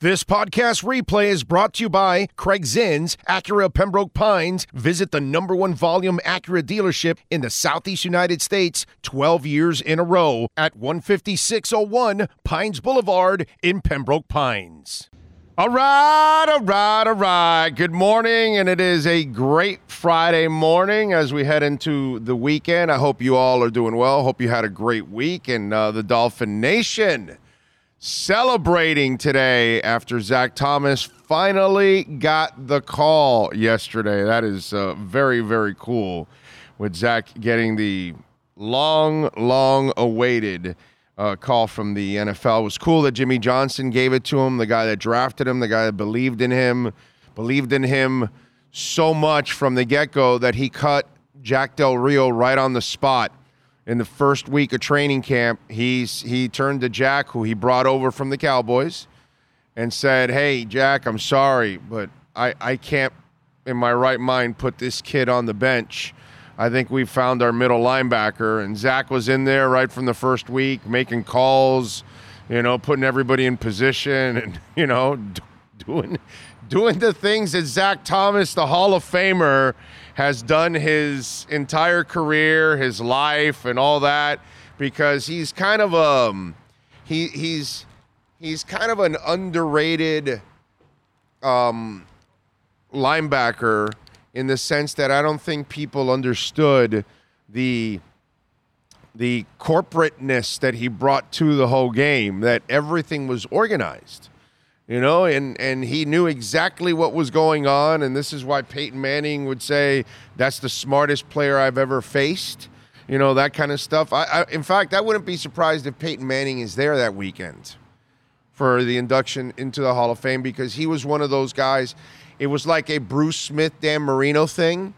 This podcast replay is brought to you by Craig Zinn's, Acura Pembroke Pines. Visit the number one volume Acura dealership in the Southeast United States 12 years in a row at 15601 Pines Boulevard in Pembroke Pines. All right, all right, all right. Good morning, and it is a great Friday morning as we head into the weekend. I hope you all are doing well. Hope you had a great week, and uh, the Dolphin Nation celebrating today after Zach Thomas finally got the call yesterday. That is uh, very, very cool with Zach getting the long, long awaited uh, call from the NFL. It was cool that Jimmy Johnson gave it to him, the guy that drafted him, the guy that believed in him, believed in him so much from the get go that he cut Jack Del Rio right on the spot in the first week of training camp, he's he turned to Jack, who he brought over from the Cowboys, and said, "Hey, Jack, I'm sorry, but I I can't, in my right mind, put this kid on the bench. I think we found our middle linebacker." And Zach was in there right from the first week, making calls, you know, putting everybody in position, and you know, doing doing the things that Zach Thomas, the Hall of Famer has done his entire career, his life, and all that because he's kind of um he he's he's kind of an underrated um linebacker in the sense that I don't think people understood the the corporateness that he brought to the whole game that everything was organized you know, and and he knew exactly what was going on, and this is why Peyton Manning would say that's the smartest player I've ever faced. You know that kind of stuff. I, I in fact, I wouldn't be surprised if Peyton Manning is there that weekend for the induction into the Hall of Fame because he was one of those guys. It was like a Bruce Smith, Dan Marino thing.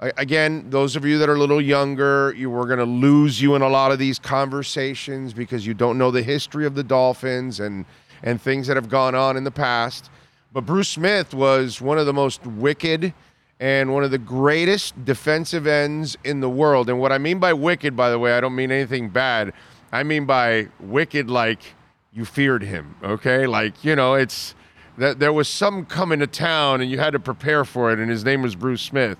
Again, those of you that are a little younger, you were going to lose you in a lot of these conversations because you don't know the history of the Dolphins and and things that have gone on in the past. But Bruce Smith was one of the most wicked and one of the greatest defensive ends in the world. And what I mean by wicked, by the way, I don't mean anything bad. I mean by wicked like you feared him, okay? Like, you know, it's that there was some coming to town and you had to prepare for it, and his name was Bruce Smith.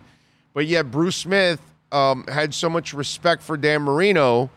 But yet, Bruce Smith um, had so much respect for Dan Marino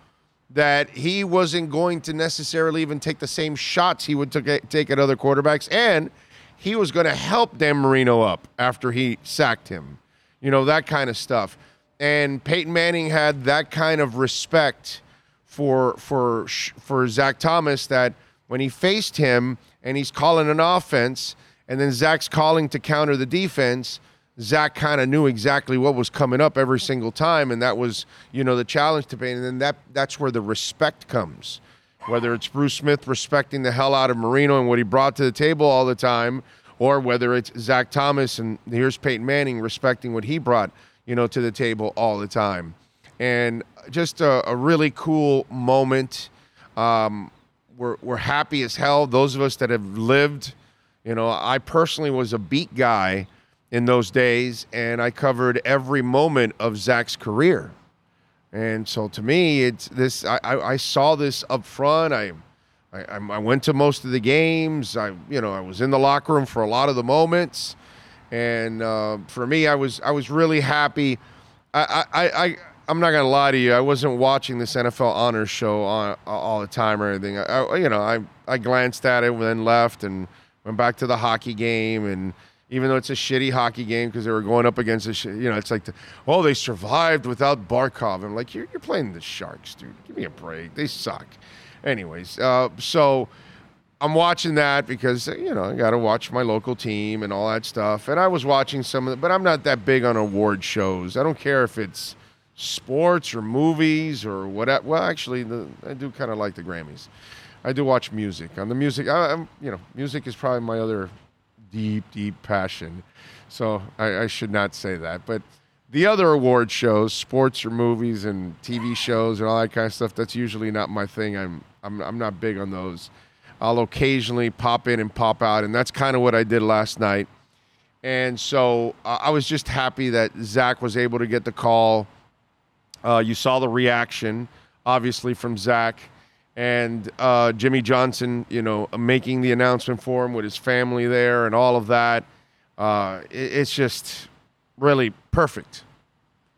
that he wasn't going to necessarily even take the same shots he would take at other quarterbacks, and he was going to help Dan Marino up after he sacked him. You know, that kind of stuff. And Peyton Manning had that kind of respect for for for Zach Thomas that when he faced him and he's calling an offense and then Zach's calling to counter the defense – Zach kind of knew exactly what was coming up every single time, and that was, you know, the challenge to Payne. And then that that's where the respect comes. Whether it's Bruce Smith respecting the hell out of Marino and what he brought to the table all the time, or whether it's Zach Thomas and here's Peyton Manning respecting what he brought, you know, to the table all the time. And just a, a really cool moment. Um, we're, we're happy as hell. Those of us that have lived, you know, I personally was a beat guy in those days, and I covered every moment of Zach's career. And so to me, it's this. I, I, saw this up front. I, I, I went to most of the games. I, you know, I was in the locker room for a lot of the moments, and uh, for me, I was I was really happy. I, I, I I'm not gonna lie to you. I wasn't watching this NFL Honors Show all the time or anything. I, you know, I I glanced at it and then left and went back to the hockey game and even though it's a shitty hockey game because they were going up against a, sh- you know, it's like, the, oh, they survived without Barkov. I'm like, you're, you're playing the Sharks, dude. Give me a break. They suck. Anyways, uh, so I'm watching that because you know I got to watch my local team and all that stuff. And I was watching some of it, but I'm not that big on award shows. I don't care if it's sports or movies or whatever. Well, actually, the, I do kind of like the Grammys. I do watch music. On the music, I, am you know, music is probably my other deep, deep passion. So I, I should not say that. But the other award shows, sports or movies and TV shows and all that kind of stuff, that's usually not my thing. I'm I'm I'm not big on those. I'll occasionally pop in and pop out, and that's kind of what I did last night. And so uh, I was just happy that Zach was able to get the call. Uh, you saw the reaction, obviously, from Zach. And uh, Jimmy Johnson, you know, making the announcement for him with his family there and all of that. Uh, it, it's just really perfect,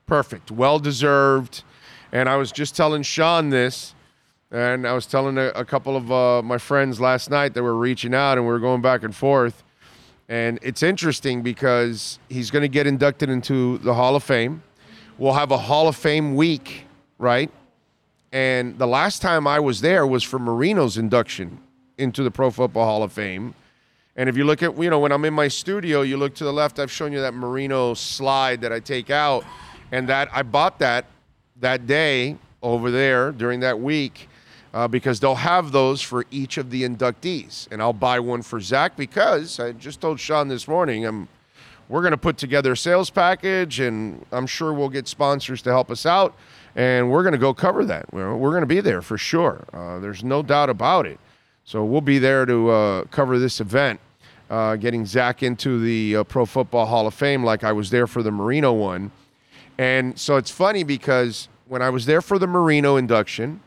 perfect, well deserved. And I was just telling Sean this, and I was telling a, a couple of uh, my friends last night that were reaching out, and we were going back and forth. And it's interesting because he's going to get inducted into the Hall of Fame. We'll have a Hall of Fame week, right? And the last time I was there was for Marino's induction into the Pro Football Hall of Fame. And if you look at, you know, when I'm in my studio, you look to the left, I've shown you that Marino slide that I take out. And that I bought that that day over there during that week uh, because they'll have those for each of the inductees. And I'll buy one for Zach because I just told Sean this morning, I'm, we're going to put together a sales package and I'm sure we'll get sponsors to help us out and we're going to go cover that. We're, we're going to be there for sure. Uh, there's no doubt about it. So we'll be there to uh, cover this event, uh, getting Zach into the uh, Pro Football Hall of Fame like I was there for the Marino one. And so it's funny because when I was there for the Marino induction,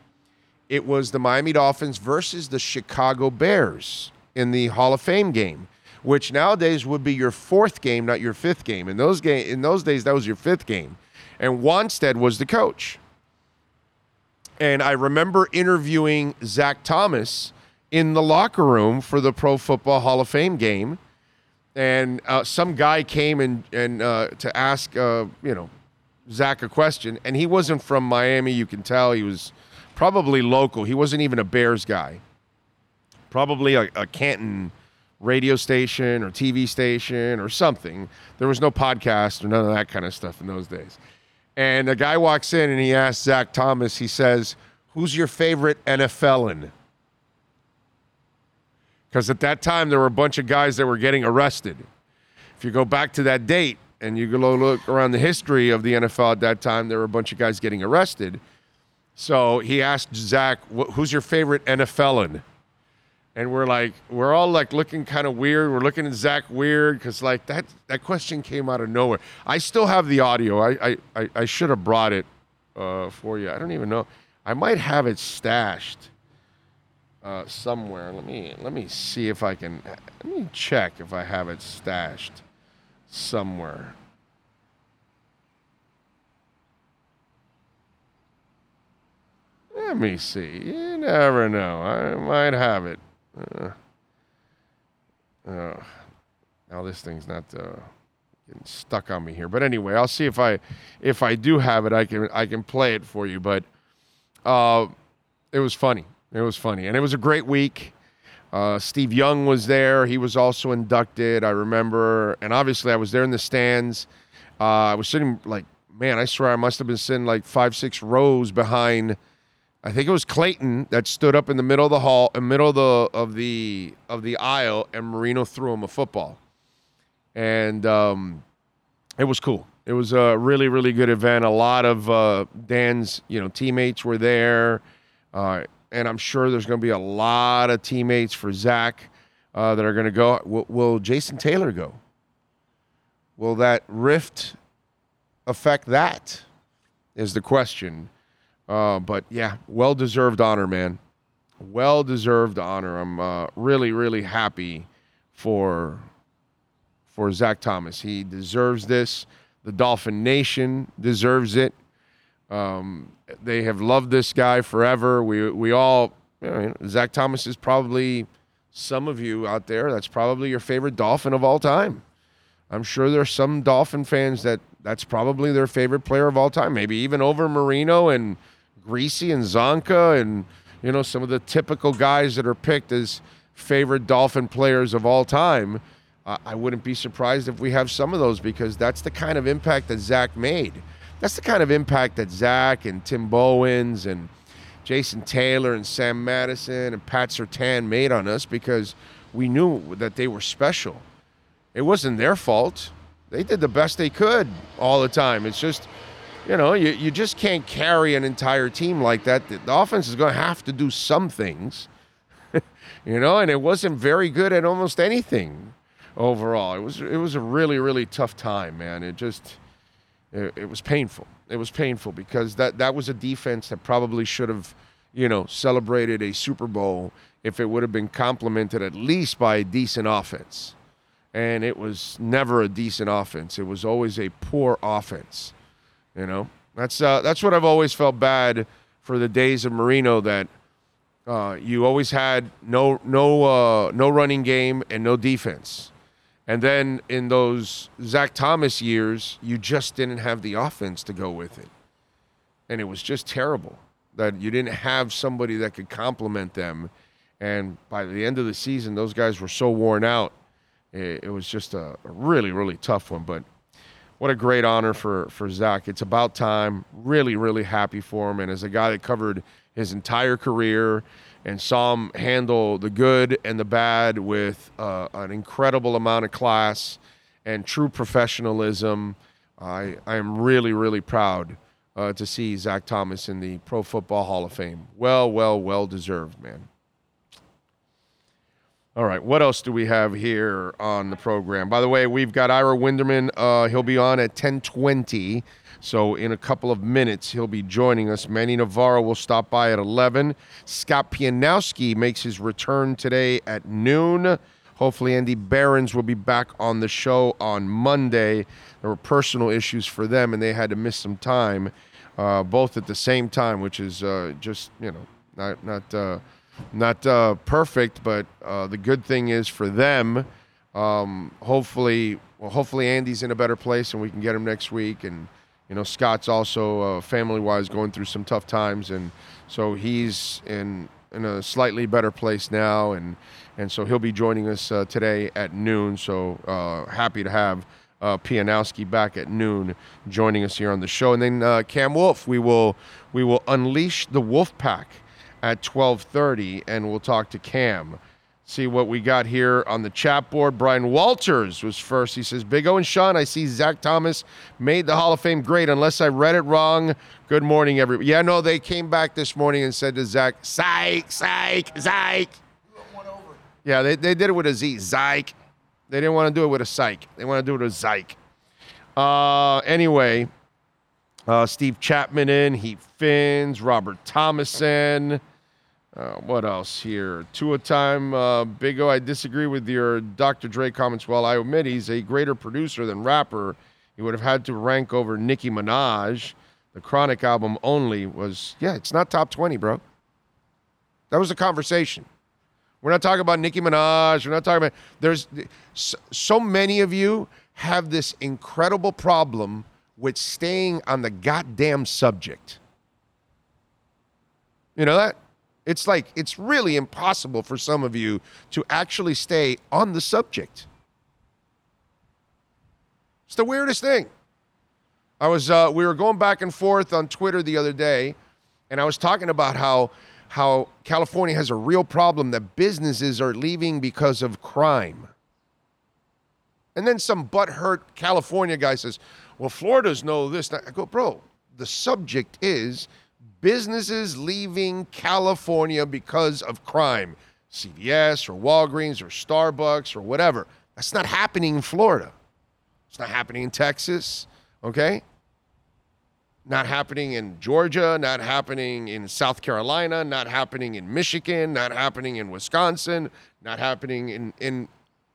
it was the Miami Dolphins versus the Chicago Bears in the Hall of Fame game, which nowadays would be your fourth game, not your fifth game. In those game, in those days, that was your fifth game and Wannstedt was the coach. And I remember interviewing Zach Thomas in the locker room for the Pro Football Hall of Fame game, and uh, some guy came and and uh, to ask uh, you know Zach a question, and he wasn't from Miami. You can tell he was probably local. He wasn't even a Bears guy. Probably a, a Canton radio station or TV station or something. There was no podcast or none of that kind of stuff in those days. And a guy walks in and he asks Zach Thomas, he says, Who's your favorite NFLin? Because at that time, there were a bunch of guys that were getting arrested. If you go back to that date and you go look around the history of the NFL at that time, there were a bunch of guys getting arrested. So he asked Zach, Who's your favorite NFLin? And we're like we're all like looking kind of weird. We're looking at zach weird because like that that question came out of nowhere. I still have the audio. I i, I should have brought it uh, for you. I don't even know. I might have it stashed uh, somewhere. Let me let me see if i can let me check if i have it stashed somewhere. Let me see. You never know. I might have it uh, uh, now this thing's not uh, getting stuck on me here, but anyway, I'll see if I if I do have it, I can I can play it for you. But uh, it was funny. It was funny, and it was a great week. Uh, Steve Young was there. He was also inducted. I remember, and obviously I was there in the stands. Uh, I was sitting like, man, I swear I must have been sitting like five, six rows behind I think it was Clayton that stood up in the middle of the hall, in the middle of the of the of the aisle, and Marino threw him a football, and um, it was cool. It was a really really good event. A lot of uh, Dan's you know teammates were there, uh, and I'm sure there's going to be a lot of teammates for Zach uh, that are going to go. Will, will Jason Taylor go? Will that rift affect that? Is the question. Uh, but yeah, well deserved honor, man. Well deserved honor. I'm uh, really, really happy for for Zach Thomas. He deserves this. The Dolphin Nation deserves it. Um, they have loved this guy forever. We we all you know, Zach Thomas is probably some of you out there. That's probably your favorite Dolphin of all time. I'm sure there's some Dolphin fans that that's probably their favorite player of all time. Maybe even over Marino and Griese and Csonka and you know some of the typical guys that are picked as favorite Dolphin players of all time. I wouldn't be surprised if we have some of those because that's the kind of impact that Zach made. That's the kind of impact that Zach and Tim Bowens and Jason Taylor and Sam Madison and Pat Surtain made on us because we knew that they were special. It wasn't their fault. They did the best they could all the time. It's just you know, you, you just can't carry an entire team like that. The, the offense is going to have to do some things, you know, and it wasn't very good at almost anything overall. It was it was a really really tough time, man. It just it, it was painful. It was painful because that that was a defense that probably should have, you know, celebrated a Super Bowl if it would have been complemented at least by a decent offense. And it was never a decent offense. It was always a poor offense. You know, that's uh, that's what I've always felt bad for the days of Marino. That uh, you always had no no uh, no running game and no defense. And then in those Zach Thomas years, you just didn't have the offense to go with it. And it was just terrible that you didn't have somebody that could complement them. And by the end of the season, those guys were so worn out. It, was just a really, really tough one. But what a great honor for, for Zach. It's about time. Really, really happy for him. And as a guy that covered his entire career and saw him handle the good and the bad with uh, an incredible amount of class and true professionalism. I, I am really, really proud uh, to see Zach Thomas in the Pro Football Hall of Fame. Well, well, well deserved, man. All right, what else do we have here on the program? By the way, we've got Ira Winderman. Uh, he'll be on at 1020. So in a couple of minutes, he'll be joining us. Manny Navarro will stop by at 11. Scott Pianowski makes his return today at noon. Hopefully, Andy Behrens will be back on the show on Monday. There were personal issues for them, and they had to miss some time, uh, both at the same time, which is uh, just you know not not uh, not uh, perfect. But uh, the good thing is for them, um, hopefully, well, hopefully Andy's in a better place, and we can get him next week, and you know, Scott's also uh, family-wise going through some tough times, and so he's in in a slightly better place now, and and so he'll be joining us uh, today at noon. So uh, happy to have uh, Pianowski back at noon, joining us here on the show, and then uh, Cam Wolf. We will we will unleash the Wolf Pack at 12:30, and we'll talk to Cam see what we got here on the chat board. Brian Walters was first. He says, Big O and Sean, I see Zach Thomas made the Hall of Fame great. Unless I read it wrong. Good morning, everybody. Yeah, no, they came back this morning and said to Zach, Psych, psych, psych. Yeah, they, they did it with a Z, Zyke. They didn't want to do it with a psych. They want to do it with a Zyke. Uh, anyway, uh, Steve Chapman in, Heat Fins, Robert Thomason. Uh, what else here? Two a time. Uh, Big O, I disagree with your Dr. Dre comments. Well, I admit he's a greater producer than rapper. He would have had to rank over Nicki Minaj. The Chronic album only was, yeah, it's not top 20, bro. That was the conversation. We're not talking about Nicki Minaj. We're not talking about, there's so many of you have this incredible problem with staying on the goddamn subject. You know that? It's like it's really impossible for some of you to actually stay on the subject. It's the weirdest thing. I was uh, we were going back and forth on Twitter the other day, and I was talking about how how California has a real problem that businesses are leaving because of crime. And then some butthurt California guy says, "Well, Florida's know this." I go, bro. The subject is businesses leaving California because of crime, CVS or Walgreens or Starbucks or whatever. That's not happening in Florida. It's not happening in Texas, okay? Not happening in Georgia, not happening in South Carolina, not happening in Michigan, not happening in Wisconsin, not happening in, in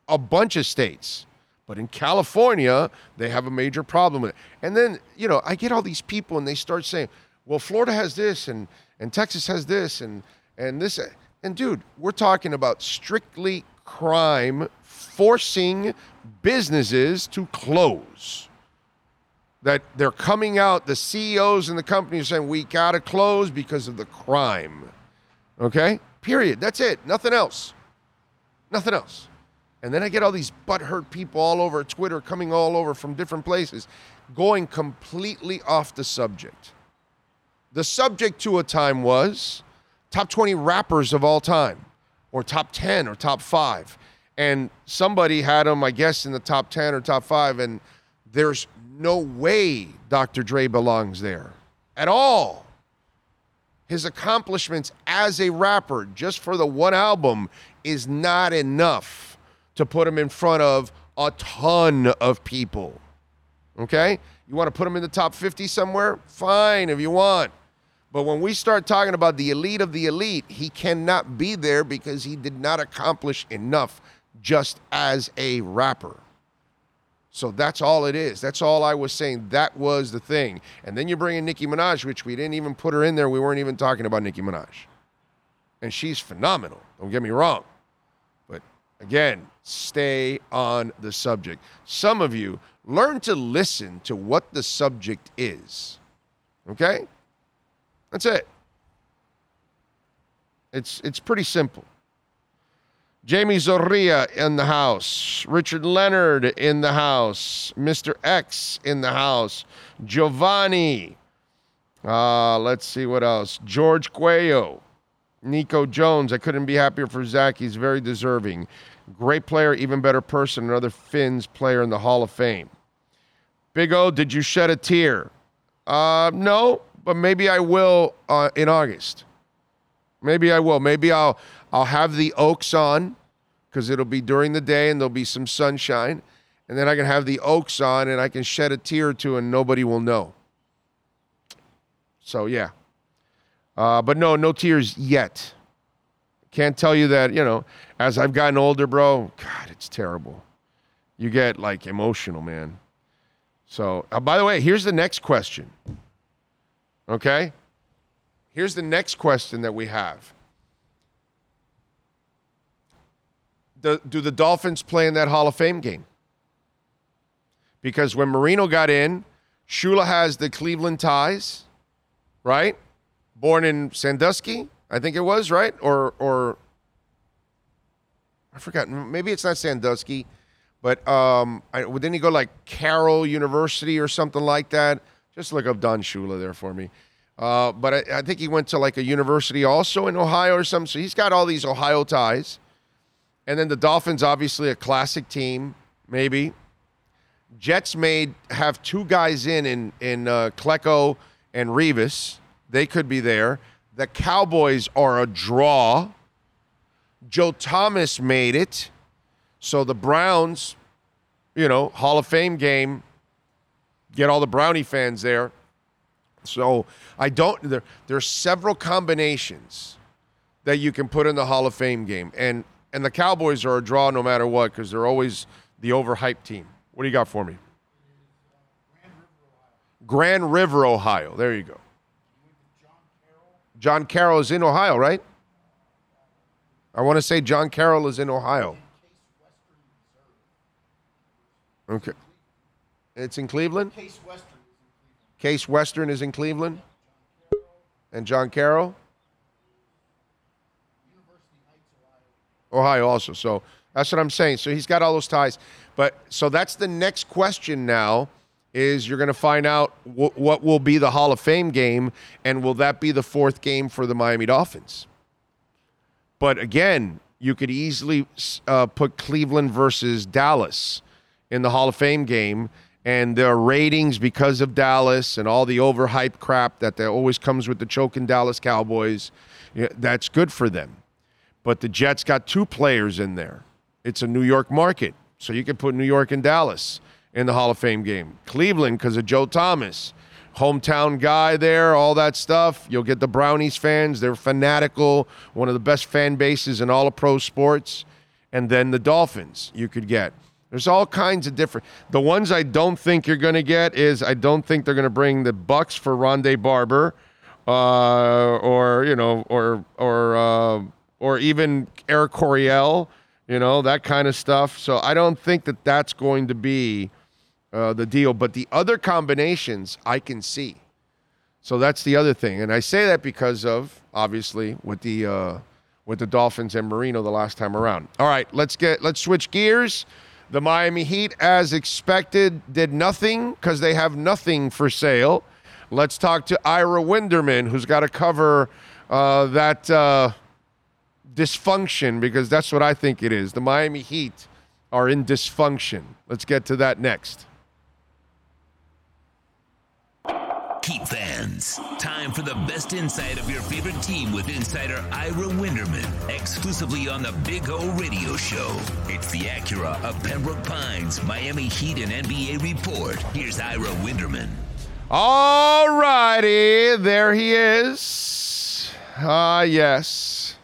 a bunch of states. But in California, they have a major problem with it. And then, you know, I get all these people and they start saying, well, Florida has this and, and Texas has this and, and this. And dude, we're talking about strictly crime forcing businesses to close. That they're coming out, the CEOs and the companies saying, we got to close because of the crime. Okay? Period. That's it. Nothing else. Nothing else. And then I get all these butthurt people all over Twitter coming all over from different places, going completely off the subject. The subject to a time was top 20 rappers of all time, or top 10 or top five. And somebody had him, I guess, in the top 10 or top five. And there's no way Dr. Dre belongs there at all. His accomplishments as a rapper, just for the one album, is not enough to put him in front of a ton of people. Okay? You want to put him in the top 50 somewhere? Fine if you want. But when we start talking about the elite of the elite, he cannot be there because he did not accomplish enough just as a rapper. So that's all it is. That's all I was saying. That was the thing. And then you bring in Nicki Minaj, which we didn't even put her in there. We weren't even talking about Nicki Minaj. And she's phenomenal. Don't get me wrong. But again, stay on the subject. Some of you learn to listen to what the subject is. Okay? That's it. It's it's pretty simple. Jamie Zorria in the house. Richard Leonard in the house. Mr. X in the house. Giovanni. Uh, let's see what else. George Cuello. Nico Jones. I couldn't be happier for Zach. He's very deserving. Great player, even better person. Another Finns player in the Hall of Fame. Big O, did you shed a tear? Uh, no, but maybe I will uh, in August. Maybe I will. Maybe I'll I'll have the oaks on because it'll be during the day and there'll be some sunshine, and then I can have the oaks on and I can shed a tear or two and nobody will know. So yeah, uh, but no, no tears yet. Can't tell you that you know. As I've gotten older, bro, God, it's terrible. You get like emotional, man. So, uh, by the way, here's the next question. Okay? Here's the next question that we have. The, do the Dolphins play in that Hall of Fame game? Because when Marino got in, Shula has the Cleveland ties, right? Born in Sandusky, I think it was, right? Or or I forgot. Maybe it's not Sandusky, but um, I, didn't he go like Carroll University or something like that? Just look up Don Shula there for me. Uh, but I, I, think he went to like a university also in Ohio or something. So he's got all these Ohio ties. And then the Dolphins, obviously a classic team, maybe. Jets made have two guys in in in uh, and Revis. They could be there. The Cowboys are a draw. Joe Thomas made it. So the Browns, you know, Hall of Fame game, get all the Brownie fans there. So I don't. There, there's several combinations that you can put in the Hall of Fame game, and and the Cowboys are a draw no matter what because they're always the overhyped team. What do you got for me? Grand River, Ohio. There you go. John Carroll is in Ohio, right? I want to say John Carroll is in Ohio. Okay. It's in Cleveland? Case Western. Case Western is in Cleveland. And John Carroll? Ohio also. So that's what I'm saying. So he's got all those ties. But so that's the next question now is you're going to find out w- what will be the Hall of Fame game, and will that be the fourth game for the Miami Dolphins? But again, you could easily uh, put Cleveland versus Dallas in the Hall of Fame game, and their ratings because of Dallas and all the overhyped crap that always comes with the choking Dallas Cowboys. That's good for them. But the Jets got two players in there. It's a New York market, so you can put New York and Dallas in the Hall of Fame game. Cleveland because of Joe Thomas, hometown guy there, all that stuff. You'll get the Brownies fans. They're fanatical, one of the best fan bases in all of pro sports. And then the Dolphins you could get. There's all kinds of different. The ones I don't think you're going to get is I don't think they're going to bring the Bucks for Rondé Barber, uh, or you know, or or uh, or even Eric Coryell, you know, that kind of stuff. So I don't think that that's going to be uh, the deal. But the other combinations I can see. So that's the other thing, and I say that because of obviously with the uh, with the Dolphins and Marino the last time around. All right, let's get let's switch gears. The Miami Heat, as expected, did nothing because they have nothing for sale. Let's talk to Ira Winderman, who's got to cover uh, that uh, dysfunction because that's what I think it is. The Miami Heat are in dysfunction. Let's get to that next. Heat fans, time for the best insight of your favorite team with insider Ira Winderman, exclusively on the Big O Radio Show. It's the Acura of Pembroke Pines Miami Heat and NBA report. Here's Ira Winderman. All righty, there he is. Ah, uh, yes.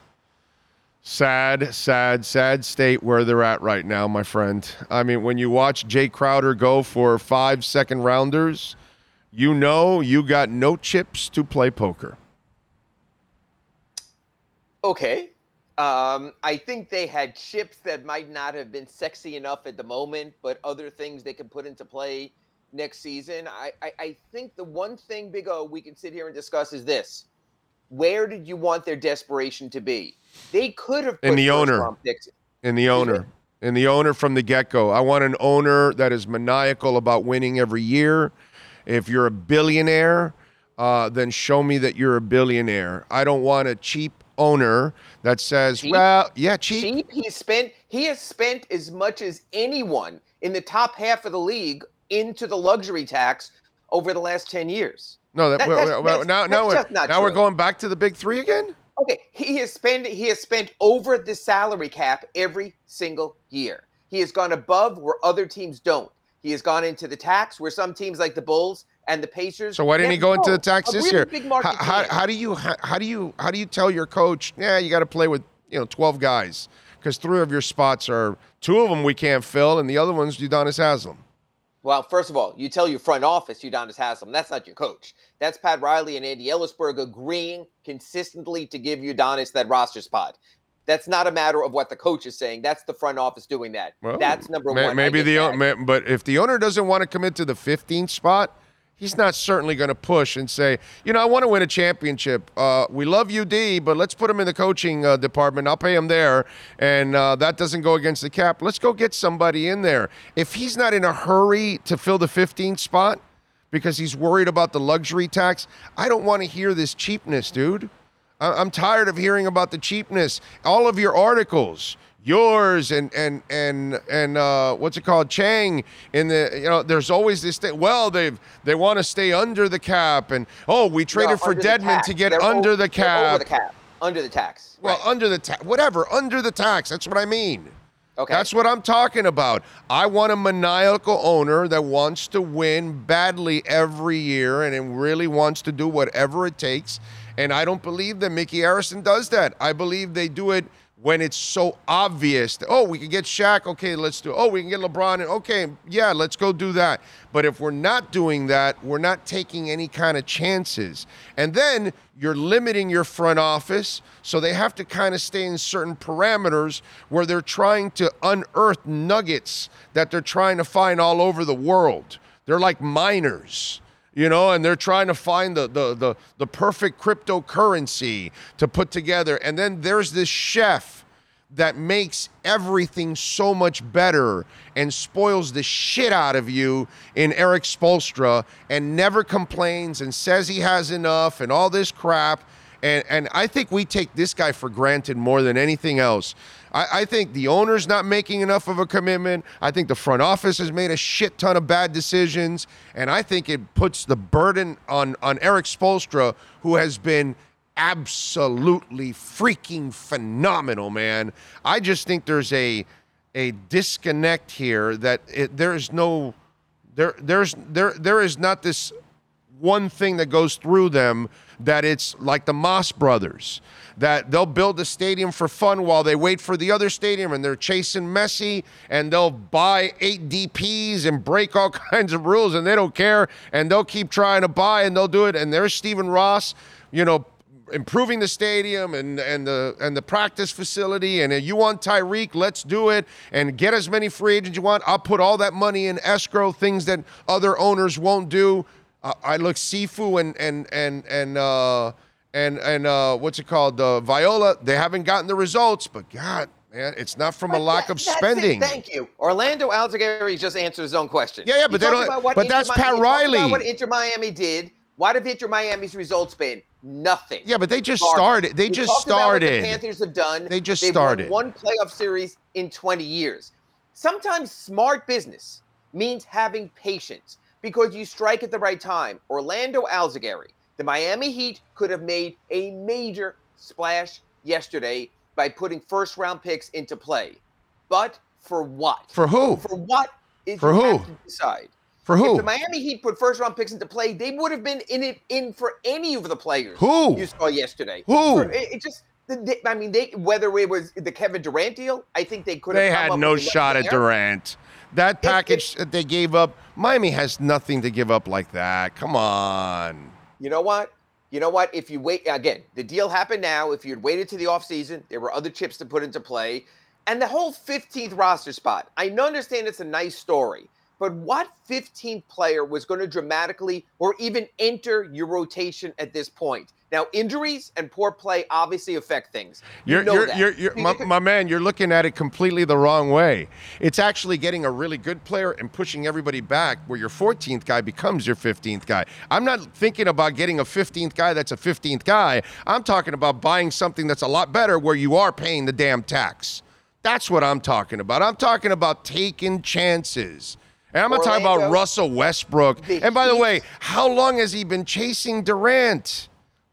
Sad, sad, sad state where they're at right now, my friend. I mean, when you watch Jae Crowder go for five second rounders, you know you got no chips to play poker. Okay. Um, I think they had chips that might not have been sexy enough at the moment, but other things they can put into play next season. I, I, I think the one thing, Big O, we can sit here and discuss is this. Where did you want their desperation to be? They could have in the owner. In the owner. In the owner from the get go. I want an owner that is maniacal about winning every year. If you're a billionaire, uh, then show me that you're a billionaire. I don't want a cheap owner that says, cheap? "Well, yeah, cheap." Cheap. He spent. He has spent as much as anyone in the top half of the league into the luxury tax over the last 10 years. No, that, that that's, well, that's, now, now, we're, now true. we're going back to the big three again? Okay, he has spent he has spent over the salary cap every single year. He has gone above where other teams don't. He has gone into the tax where some teams like the Bulls and the Pacers. So why didn't he go into the tax this year? How, how, how, do you how, how do you how do you tell your coach? Yeah, you got to play with you know twelve guys because three of your spots are two of them we can't fill, and the other ones Udonis Haslem. Well, first of all, you tell your front office Udonis Haslem. That's not your coach. That's Pat Riley and Andy Elisburg agreeing consistently to give Udonis that roster spot. That's not a matter of what the coach is saying. That's the front office doing that. Well, That's number may, one. Maybe the but if the owner doesn't want to commit to the 15th spot, he's not certainly going to push and say, you know, I want to win a championship. Uh, we love UD, but let's put him in the coaching uh, department. I'll pay him there, and uh, that doesn't go against the cap. Let's go get somebody in there. If he's not in a hurry to fill the 15th spot because he's worried about the luxury tax, I don't want to hear this cheapness, dude. I- I'm tired of hearing about the cheapness. All of your articles yours and and and and uh, what's it called? Chiang in the you know there's always this thing. Well they've they want to stay under the cap and oh we traded no, for Dedmon to get under the cap over the cap. under the tax. Well right. under the tax whatever under the tax. That's what I mean. Okay. That's what I'm talking about. I want a maniacal owner that wants to win badly every year and really wants to do whatever it takes and I don't believe that Micky Arison does that I believe they do it when it's so obvious that, oh, we can get Shaq, okay, let's do. Oh, we can get LeBron, and okay, yeah, let's go do that. But if we're not doing that, we're not taking any kind of chances. And then you're limiting your front office, so they have to kind of stay in certain parameters where they're trying to unearth nuggets that they're trying to find all over the world. They're like miners you know, and they're trying to find the, the the the perfect cryptocurrency to put together. And then there's this chef that makes everything so much better and spoils the shit out of you in Erik Spoelstra and never complains and says he has enough and all this crap. And and I think we take this guy for granted more than anything else. I, I, think the owner's not making enough of a commitment. I think the front office has made a shit ton of bad decisions, and I think it puts the burden on on Erik Spoelstra, who has been absolutely freaking phenomenal, man. I just think there's a a disconnect here that it, there is no there there's there there is not this one thing that goes through them that it's like the Mas brothers that they'll build a stadium for fun while they wait for the other stadium and they're chasing Messi and they'll buy eight DPs and break all kinds of rules and they don't care and they'll keep trying to buy and they'll do it and there's Stephen Ross, you know, improving the stadium and and the and the practice facility and you want Tyreek, let's do it and get as many free agents you want. I'll put all that money in escrow, things that other owners won't do. I look Sifu and and and and uh, and and uh, what's it called? Uh, Viola. They haven't gotten the results, but God, man, it's not from but a lack that, of spending. Thank you. Orlando Alzagari just answered his own question. Yeah, yeah, but they don't. But Inter that's Pat Riley. what Inter Miami did. What have Inter Miami's results been? Nothing. Yeah, but they just started. They just started. the Panthers have done. They just They've started one playoff series in 20 years. Sometimes smart business means having patience because you strike at the right time. Orlando Alzagari the Miami Heat could have made a major splash yesterday by putting first round picks into play. But for what? For who? For what? for who? decide. For who? If the Miami Heat put first round picks into play, they would have been in it in for any of the players. Who? you saw yesterday? Who? For, it, it just. They, I mean, they whether it was the Kevin Durant deal, I think they could. They come had up no with the shot at there. Durant. That package that they gave up, Miami has nothing to give up like that. Come on. You know what? You know what? If you wait again, the deal happened now. If you'd waited to the offseason, there were other chips to put into play. And the whole 15th roster spot. I understand it's a nice story, but what 15th player was going to dramatically or even enter your rotation at this point? Now, injuries and poor play obviously affect things. You You're, you're, you're, you're my, my man, you're looking at it completely the wrong way. It's actually getting a really good player and pushing everybody back where your 14th guy becomes your 15th guy. I'm not thinking about getting a 15th guy that's a 15th guy. I'm talking about buying something that's a lot better where you are paying the damn tax. That's what I'm talking about. I'm talking about taking chances. And I'm not talking about Russell Westbrook. the And by the way, how long has he been chasing Durant?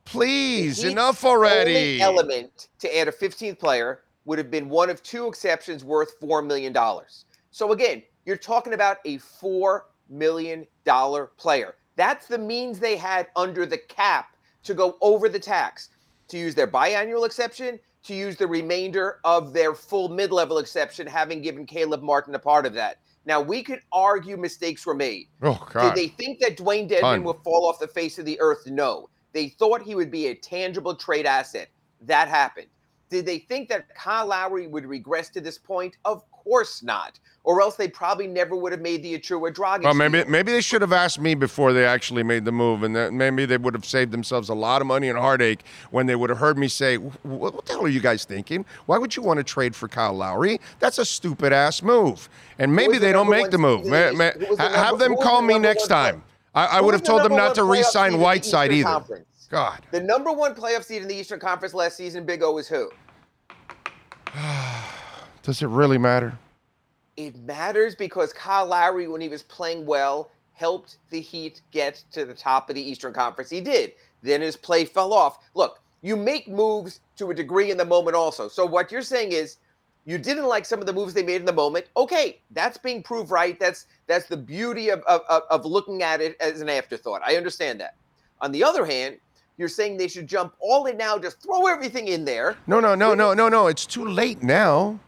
Please, enough already. Only element to add a 15th player would have been one of two exceptions worth four million dollars. So again, you're talking about a four million dollar player. That's the means they had under the cap to go over the tax, to use their biannual exception, to use the remainder of their full mid-level exception, having given Caleb Martin a part of that. Now we could argue mistakes were made. Oh, God. Did they think that Dewayne Dedmon Ton. would fall off the face of the earth? No. They thought he would be a tangible trade asset. That happened. Did they think that Kyle Lowry would regress to this point? Of course not. Or else they probably never would have made the Achiuwa Dragic. Well, maybe deal. maybe they should have asked me before they actually made the move, and that maybe they would have saved themselves a lot of money and heartache when they would have heard me say, "What the hell are you guys thinking? Why would you want to trade for Kyle Lowry? That's a stupid ass move." And maybe the they don't make the move. Ma- ma- East? Who was the ha- have number- them call the me next time. I, I would have the told them not to re-sign Whiteside either. Conference? God, The number one playoff seed in the Eastern Conference last season, Big O, was who? does it really matter? It matters because Kyle Lowry, when he was playing well, helped the Heat get to the top of the Eastern Conference. He did. Then his play fell off. Look, you make moves to a degree in the moment also. So what you're saying is you didn't like some of the moves they made in the moment. Okay, that's being proved right. That's that's the beauty of, of, of- looking at it as an afterthought. I understand that. On the other hand, you're saying they should jump all in now, just throw everything in there. No, no, no, no, no, no. It's too late now.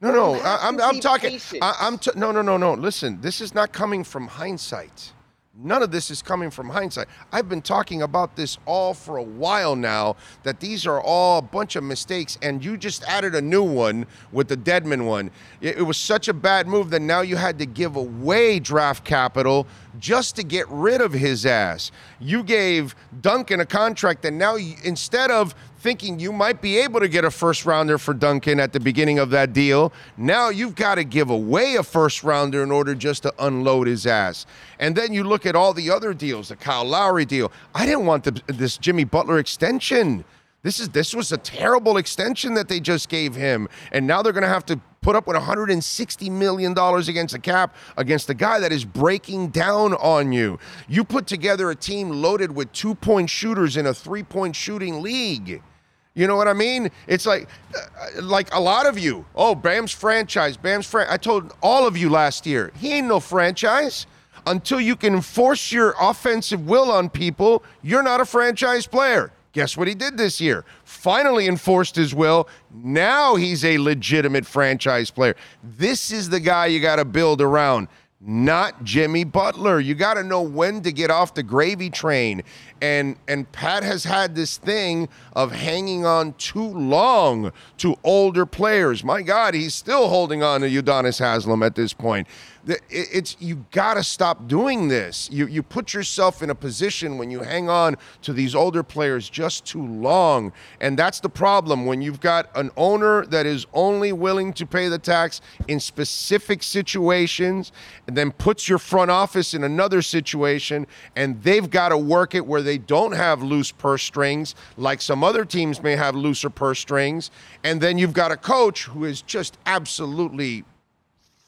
No, no. I, I'm, I'm talking. I, I'm. T- no, no, no, no. Listen, this is not coming from hindsight. None of this is coming from hindsight. I've been talking about this all for a while now. That these are all a bunch of mistakes, and you just added a new one with the Dedmon one. It, it was such a bad move that now you had to give away draft capital just to get rid of his ass. You gave Duncan a contract, and now you, instead of thinking you might be able to get a first rounder for Duncan at the beginning of that deal. Now you've got to give away a first rounder in order just to unload his ass. And then you look at all the other deals, the Kyle Lowry deal. I didn't want the, this Jimmy Butler extension. This is this was a terrible extension that they just gave him, and now they're going to have to put up with 160 million dollars against the cap against the guy that is breaking down on you. You put together a team loaded with two-point shooters in a three-point shooting league. You know what I mean? It's like, uh, like a lot of you. Oh, Bam's franchise. Bam's fran. I told all of you last year, he ain't no franchise. Until you can enforce your offensive will on people, you're not a franchise player. Guess what he did this year? Finally enforced his will. Now he's a legitimate franchise player. This is the guy you got to build around not Jimmy Butler. You got to know when to get off the gravy train. And and Pat has had this thing of hanging on too long to older players. My God, he's still holding on to Udonis Haslem at this point. It's you got to stop doing this. You you put yourself in a position when you hang on to these older players just too long, and that's the problem when you've got an owner that is only willing to pay the tax in specific situations, and then puts your front office in another situation, and they've got to work it where they don't have loose purse strings, like some other teams may have looser purse strings, and then you've got a coach who is just absolutely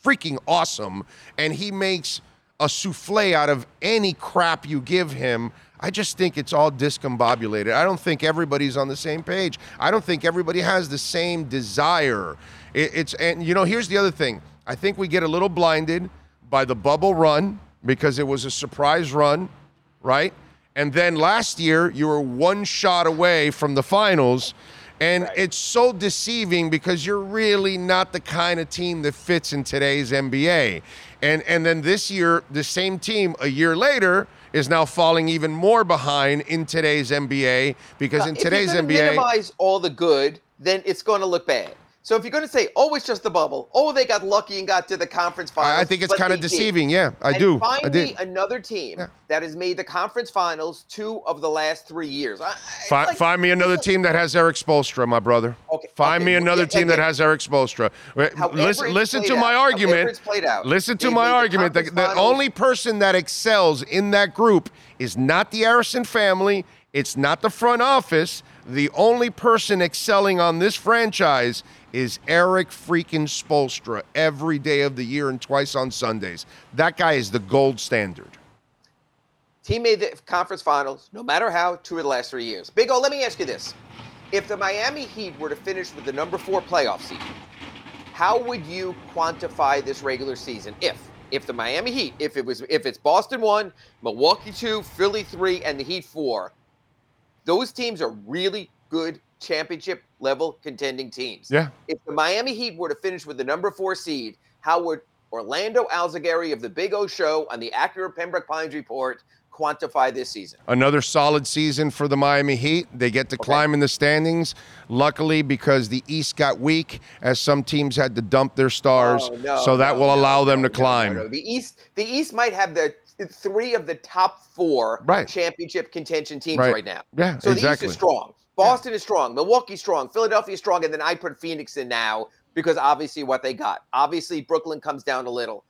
freaking awesome and he makes a souffle out of any crap you give him. I just think it's all discombobulated. I don't think everybody's on the same page. I don't think everybody has the same desire. It, it's and you know here's the other thing. I think we get a little blinded by the bubble run because it was a surprise run, right? And then last year, you were one shot away from the finals. And Right. it's so deceiving because you're really not the kind of team that fits in today's NBA. And and then this year, the same team a year later is now falling even more behind in today's NBA because in If today's you're gonna NBA, minimize all the good, then it's going to look bad. So if you're going to say, "Oh, it's just the bubble," "Oh, they got lucky and got to the conference finals," I, think it's kind of they did. deceiving. Yeah, I And do. Find I me another team Yeah. that has made the conference finals two of the last three years. I- Find, like- find me another team that has Erik Spoelstra, my brother. Okay, Find okay, me another yeah, team that again, has Erik Spoelstra. However Listen, listen to my out, argument. it's played out, Listen to they my argument. The, the only person that excels in that group is not the Arison family. It's not the front office. The only person excelling on this franchise is Erik freaking Spoelstra every day of the year and twice on Sundays. That guy is the gold standard. team made the conference finals, no matter how, two of the last three years. Big O, let me ask you this. If the Miami Heat were to finish with the number four playoff seed, how would you quantify this regular season? If if the Miami Heat, if it was if it's Boston one, Milwaukee two, Philly three, and the Heat four, those teams are really good championship level contending teams. Yeah. If the Miami Heat were to finish with the number four seed, how would Orlando Alzugaray of the Big O Show on the Acura Pembroke Pines report quantify this season? Another solid season for the Miami Heat. They get to climb in the standings. Luckily, because the East got weak, as some teams had to dump their stars, Oh, no, so that no, will no, allow them to climb. The East, the East might have the three of the top four Right. championship contention teams Right. right, now. Yeah, So exactly. the East is strong. Boston is strong. Milwaukee's strong. Philadelphia's strong. And then I put Phoenix in now because obviously what they got. Obviously, Brooklyn comes down a little.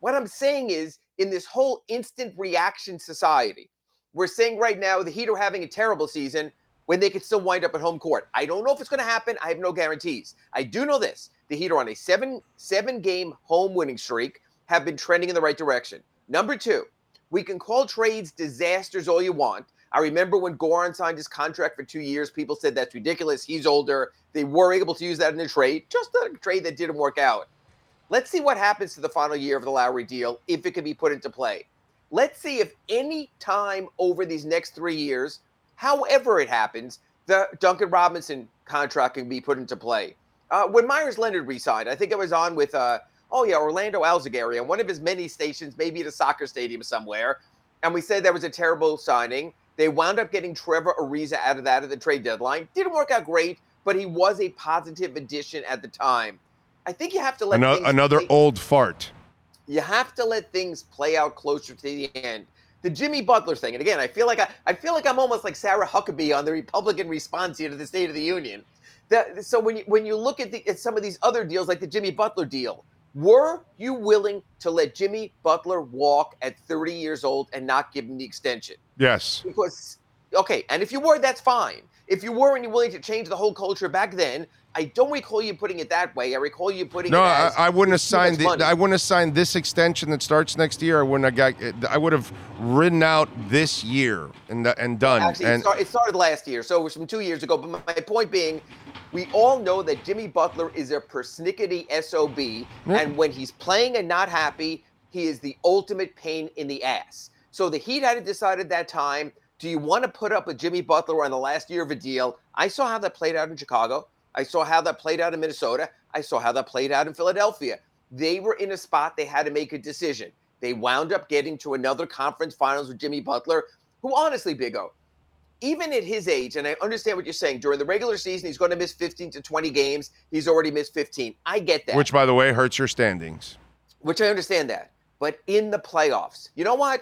What I'm saying is, in this whole instant reaction society, we're saying right now the Heat are having a terrible season when they could still wind up at home court. I don't know if it's going to happen. I have no guarantees. I do know this: the Heat are on a seven seven game home winning streak, have been trending in the right direction. Number two, we can call trades disasters all you want. I remember when Goran signed his contract for two years, people said that's ridiculous. He's older. They were able to use that in a trade, just a trade that didn't work out. Let's see what happens to the final year of the Lowry deal if it can be put into play. Let's see if any time over these next three years, however it happens, the Duncan Robinson contract can be put into play. Uh, when Meyers Leonard resigned, I think I was on with, uh, oh yeah, Orlando Alzugaray on one of his many stations, maybe at a soccer stadium somewhere, and we said that was a terrible signing. They wound up getting Trevor Ariza out of that at the trade deadline. Didn't work out great, but he was a positive addition at the time. I think you have to let another play- old fart. you have to let things play out closer to the end. The Jimmy Butler thing, and again, I feel like I, I feel like I'm almost like Sarah Huckabee on the Republican response here to the State of the Union. That, so when you when you look at, the, at some of these other deals, like the Jimmy Butler deal, were you willing to let Jimmy Butler walk at 30 years old and not give him the extension? Yes. Because okay, and if you were, that's fine. If you were and you're willing to change the whole culture back then, I don't recall you putting it that way. I recall you putting No, it I, I wouldn't have it's too much signed. The. I wouldn't have signed this extension that starts next year. I wouldn't have got. I would have ridden out this year and and done. Actually, it, and start, it started last year, so it was from two years ago. But my, my point being, we all know that Jimmy Butler is a persnickety SOB, and when he's playing and not happy, he is the ultimate pain in the ass. So the Heat had to decide at that time do you want to put up with Jimmy Butler on the last year of a deal? I saw how that played out in Chicago. I saw how that played out in Minnesota. I saw how that played out in Philadelphia. They were in a spot they had to make a decision. They wound up getting to another conference finals with Jimmy Butler, who honestly, Big O, even at his age, and I understand what you're saying, during the regular season, he's going to miss 15 to 20 games. He's already missed 15. I get that, which, by the way, hurts your standings. which I understand that. But in the playoffs, you know what?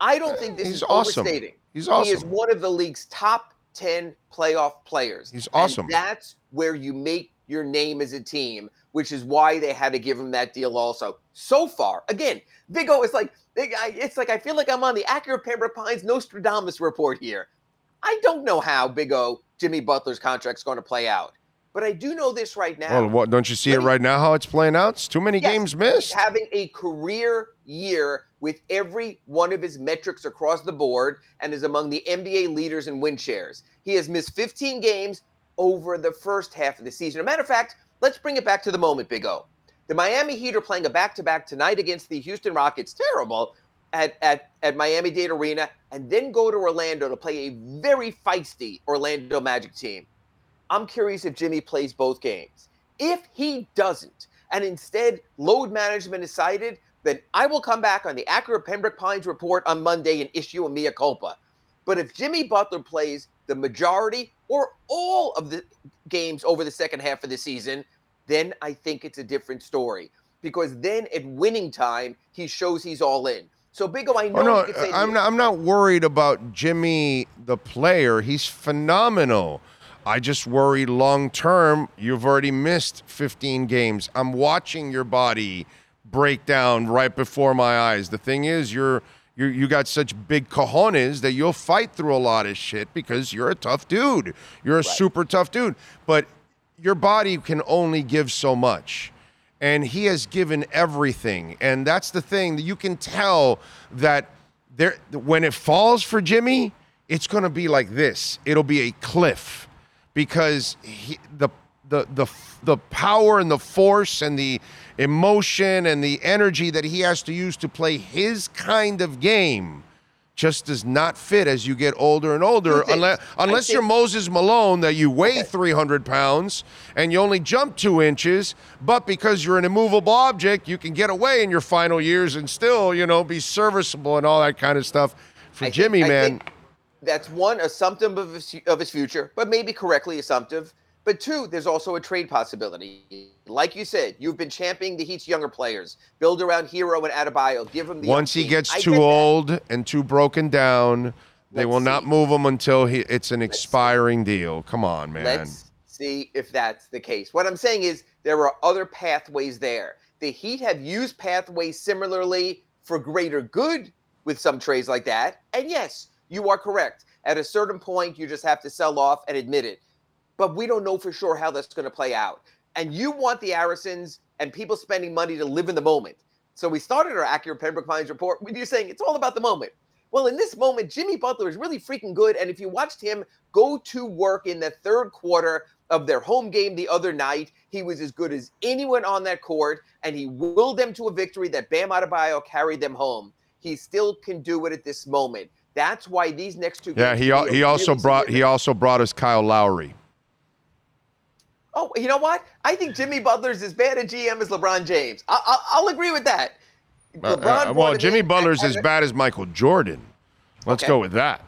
I don't think this He's is awesome. overstating. He's awesome. He is one of the league's top 10 playoff players. He's And awesome. that's where you make your name as a team, which is why they had to give him that deal also. So far, again, Big O is like, it's like I feel like I'm on the Acura Pembroke Pines Nostradamus report here. I don't know how Big O Jimmy Butler's contract's going to play out, but I do know this right now. Well, what, don't you see it me- right now? How it's playing out? It's too many Yes, games missed. having a career year with every one of his metrics across the board and is among the NBA leaders in win shares. He has missed 15 games over the first half of the season. As a matter of fact, let's bring it back to the moment, Big O. The Miami Heat are playing a back to back tonight against the Houston Rockets. Terrible. At, at, at Miami Dade Arena and then go to Orlando to play a very feisty Orlando Magic team. I'm curious if Jimmy plays both games. If he doesn't, and instead load management is cited, then I will come back on the Acura Pembroke Pines report on Monday and issue a mea culpa. But if Jimmy Butler plays the majority or all of the games over the second half of the season, then I think it's a different story. Because then at winning time, he shows he's all in. So Big O, I oh, know. Oh, no, uh, I'm not, I'm not worried about Jimmy the player. He's phenomenal. I just worry long term. You've already missed 15 games. I'm watching your body break down right before my eyes. The thing is, you're you you got such big cojones that you'll fight through a lot of shit because you're a tough dude. You're a right. super tough dude. But your body can only give so much and he has given everything. And that's the thing that you can tell that there when it falls for Jimmy, it's going to be like this. It'll be a cliff because he, the the the the power and the force and the emotion and the energy that he has to use to play his kind of game just does not fit as you get older and older. Unless, unless you're Moses Malone, that you weigh 300 pounds and you only jump two inches, but because you're an immovable object, you can get away in your final years and still, you know, be serviceable and all that kind of stuff. For I Jimmy, think, man. That's one assumptive of his, of his future, but maybe correctly assumptive. But two, there's also a trade possibility. Like you said, you've been championing the Heat's younger players. Build around Herro and Adebayo. Give him the once he gets I too old and too broken down, they Let's will see. not move him until he it's an expiring deal. Come on, man. Let's see if that's the case. What I'm saying is there are other pathways there. The Heat have used pathways similarly for greater good with some trades like that. And yes, you are correct. At a certain point, you just have to sell off and admit it but we don't know for sure how that's going to play out. And you want the Arisons and people spending money to live in the moment. So we started our Acura Pembroke Pines report with you saying it's all about the moment. Well, in this moment, Jimmy Butler is really freaking good. And if you watched him go to work in the third quarter of their home game the other night, he was as good as anyone on that court, and he willed them to a victory that Bam Adebayo carried them home. He still can do it at this moment. That's why these next two. Yeah, he he also really brought he also brought us Kyle Lowry. Oh, you know what? I think Jimmy Butler's as bad a GM as LeBron James. I, will agree with that. Uh, uh, well, Jimmy Butler's as bad as Michael Jordan. Let's okay. go with that.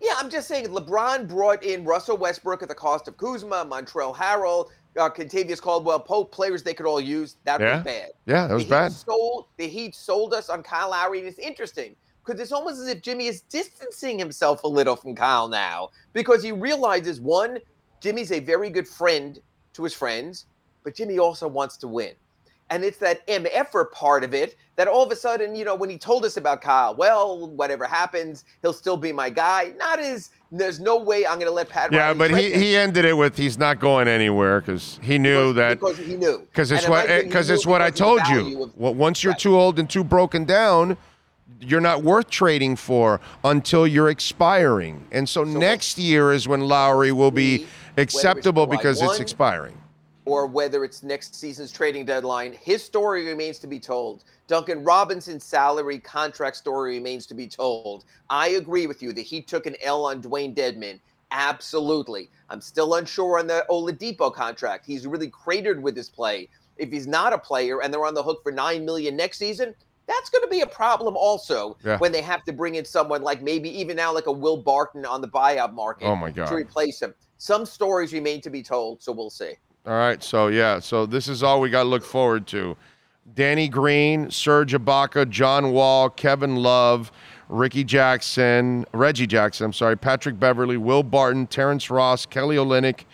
Yeah, I'm just saying LeBron brought in Russell Westbrook at the cost of Kuzma, Montrezl Harrell, uh, Kentavious Caldwell Pope, players they could all use. That yeah. was bad. Yeah, that was the bad. Sold, the Heat sold us on Kyle Lowry, and it's interesting because it's almost as if Jimmy is distancing himself a little from Kyle now because he realizes one, Jimmy's a very good friend to his friends, but Jimmy also wants to win. And it's that MFer part of it that all of a sudden, you know, when he told us about Kyle, well, whatever happens, he'll still be my guy. Not as there's no way I'm going to let Pat. Yeah, Riley but he, he ended it with he's not going anywhere because he knew because, that because he knew because it's what because eh, it's what I told you. Of, well, once you're right. too old and too broken down, you're not worth trading for until you're expiring. And so, so next year is when Lowry will be acceptable because it's expiring. Or whether it's next season's trading deadline, his story remains to be told. Duncan Robinson's salary contract story remains to be told. I agree with you that he took an L on Dewayne Dedmon. Absolutely. I'm still unsure on the Oladipo contract. He's really cratered with his play. If he's not a player and they're on the hook for nine million next season, that's going to be a problem also yeah. when they have to bring in someone like maybe even now like a Will Barton on the buyout market oh my God. to replace him some stories remain to be told, so we'll see. All right, so yeah, so this is all we got to look forward to. Danny Green, Serge Ibaka, John Wall, Kevin Love, Ricky Jackson, Reggie Jackson, I'm sorry, Patrick Beverley, Will Barton, Terrence Ross, Kelly Olynyk,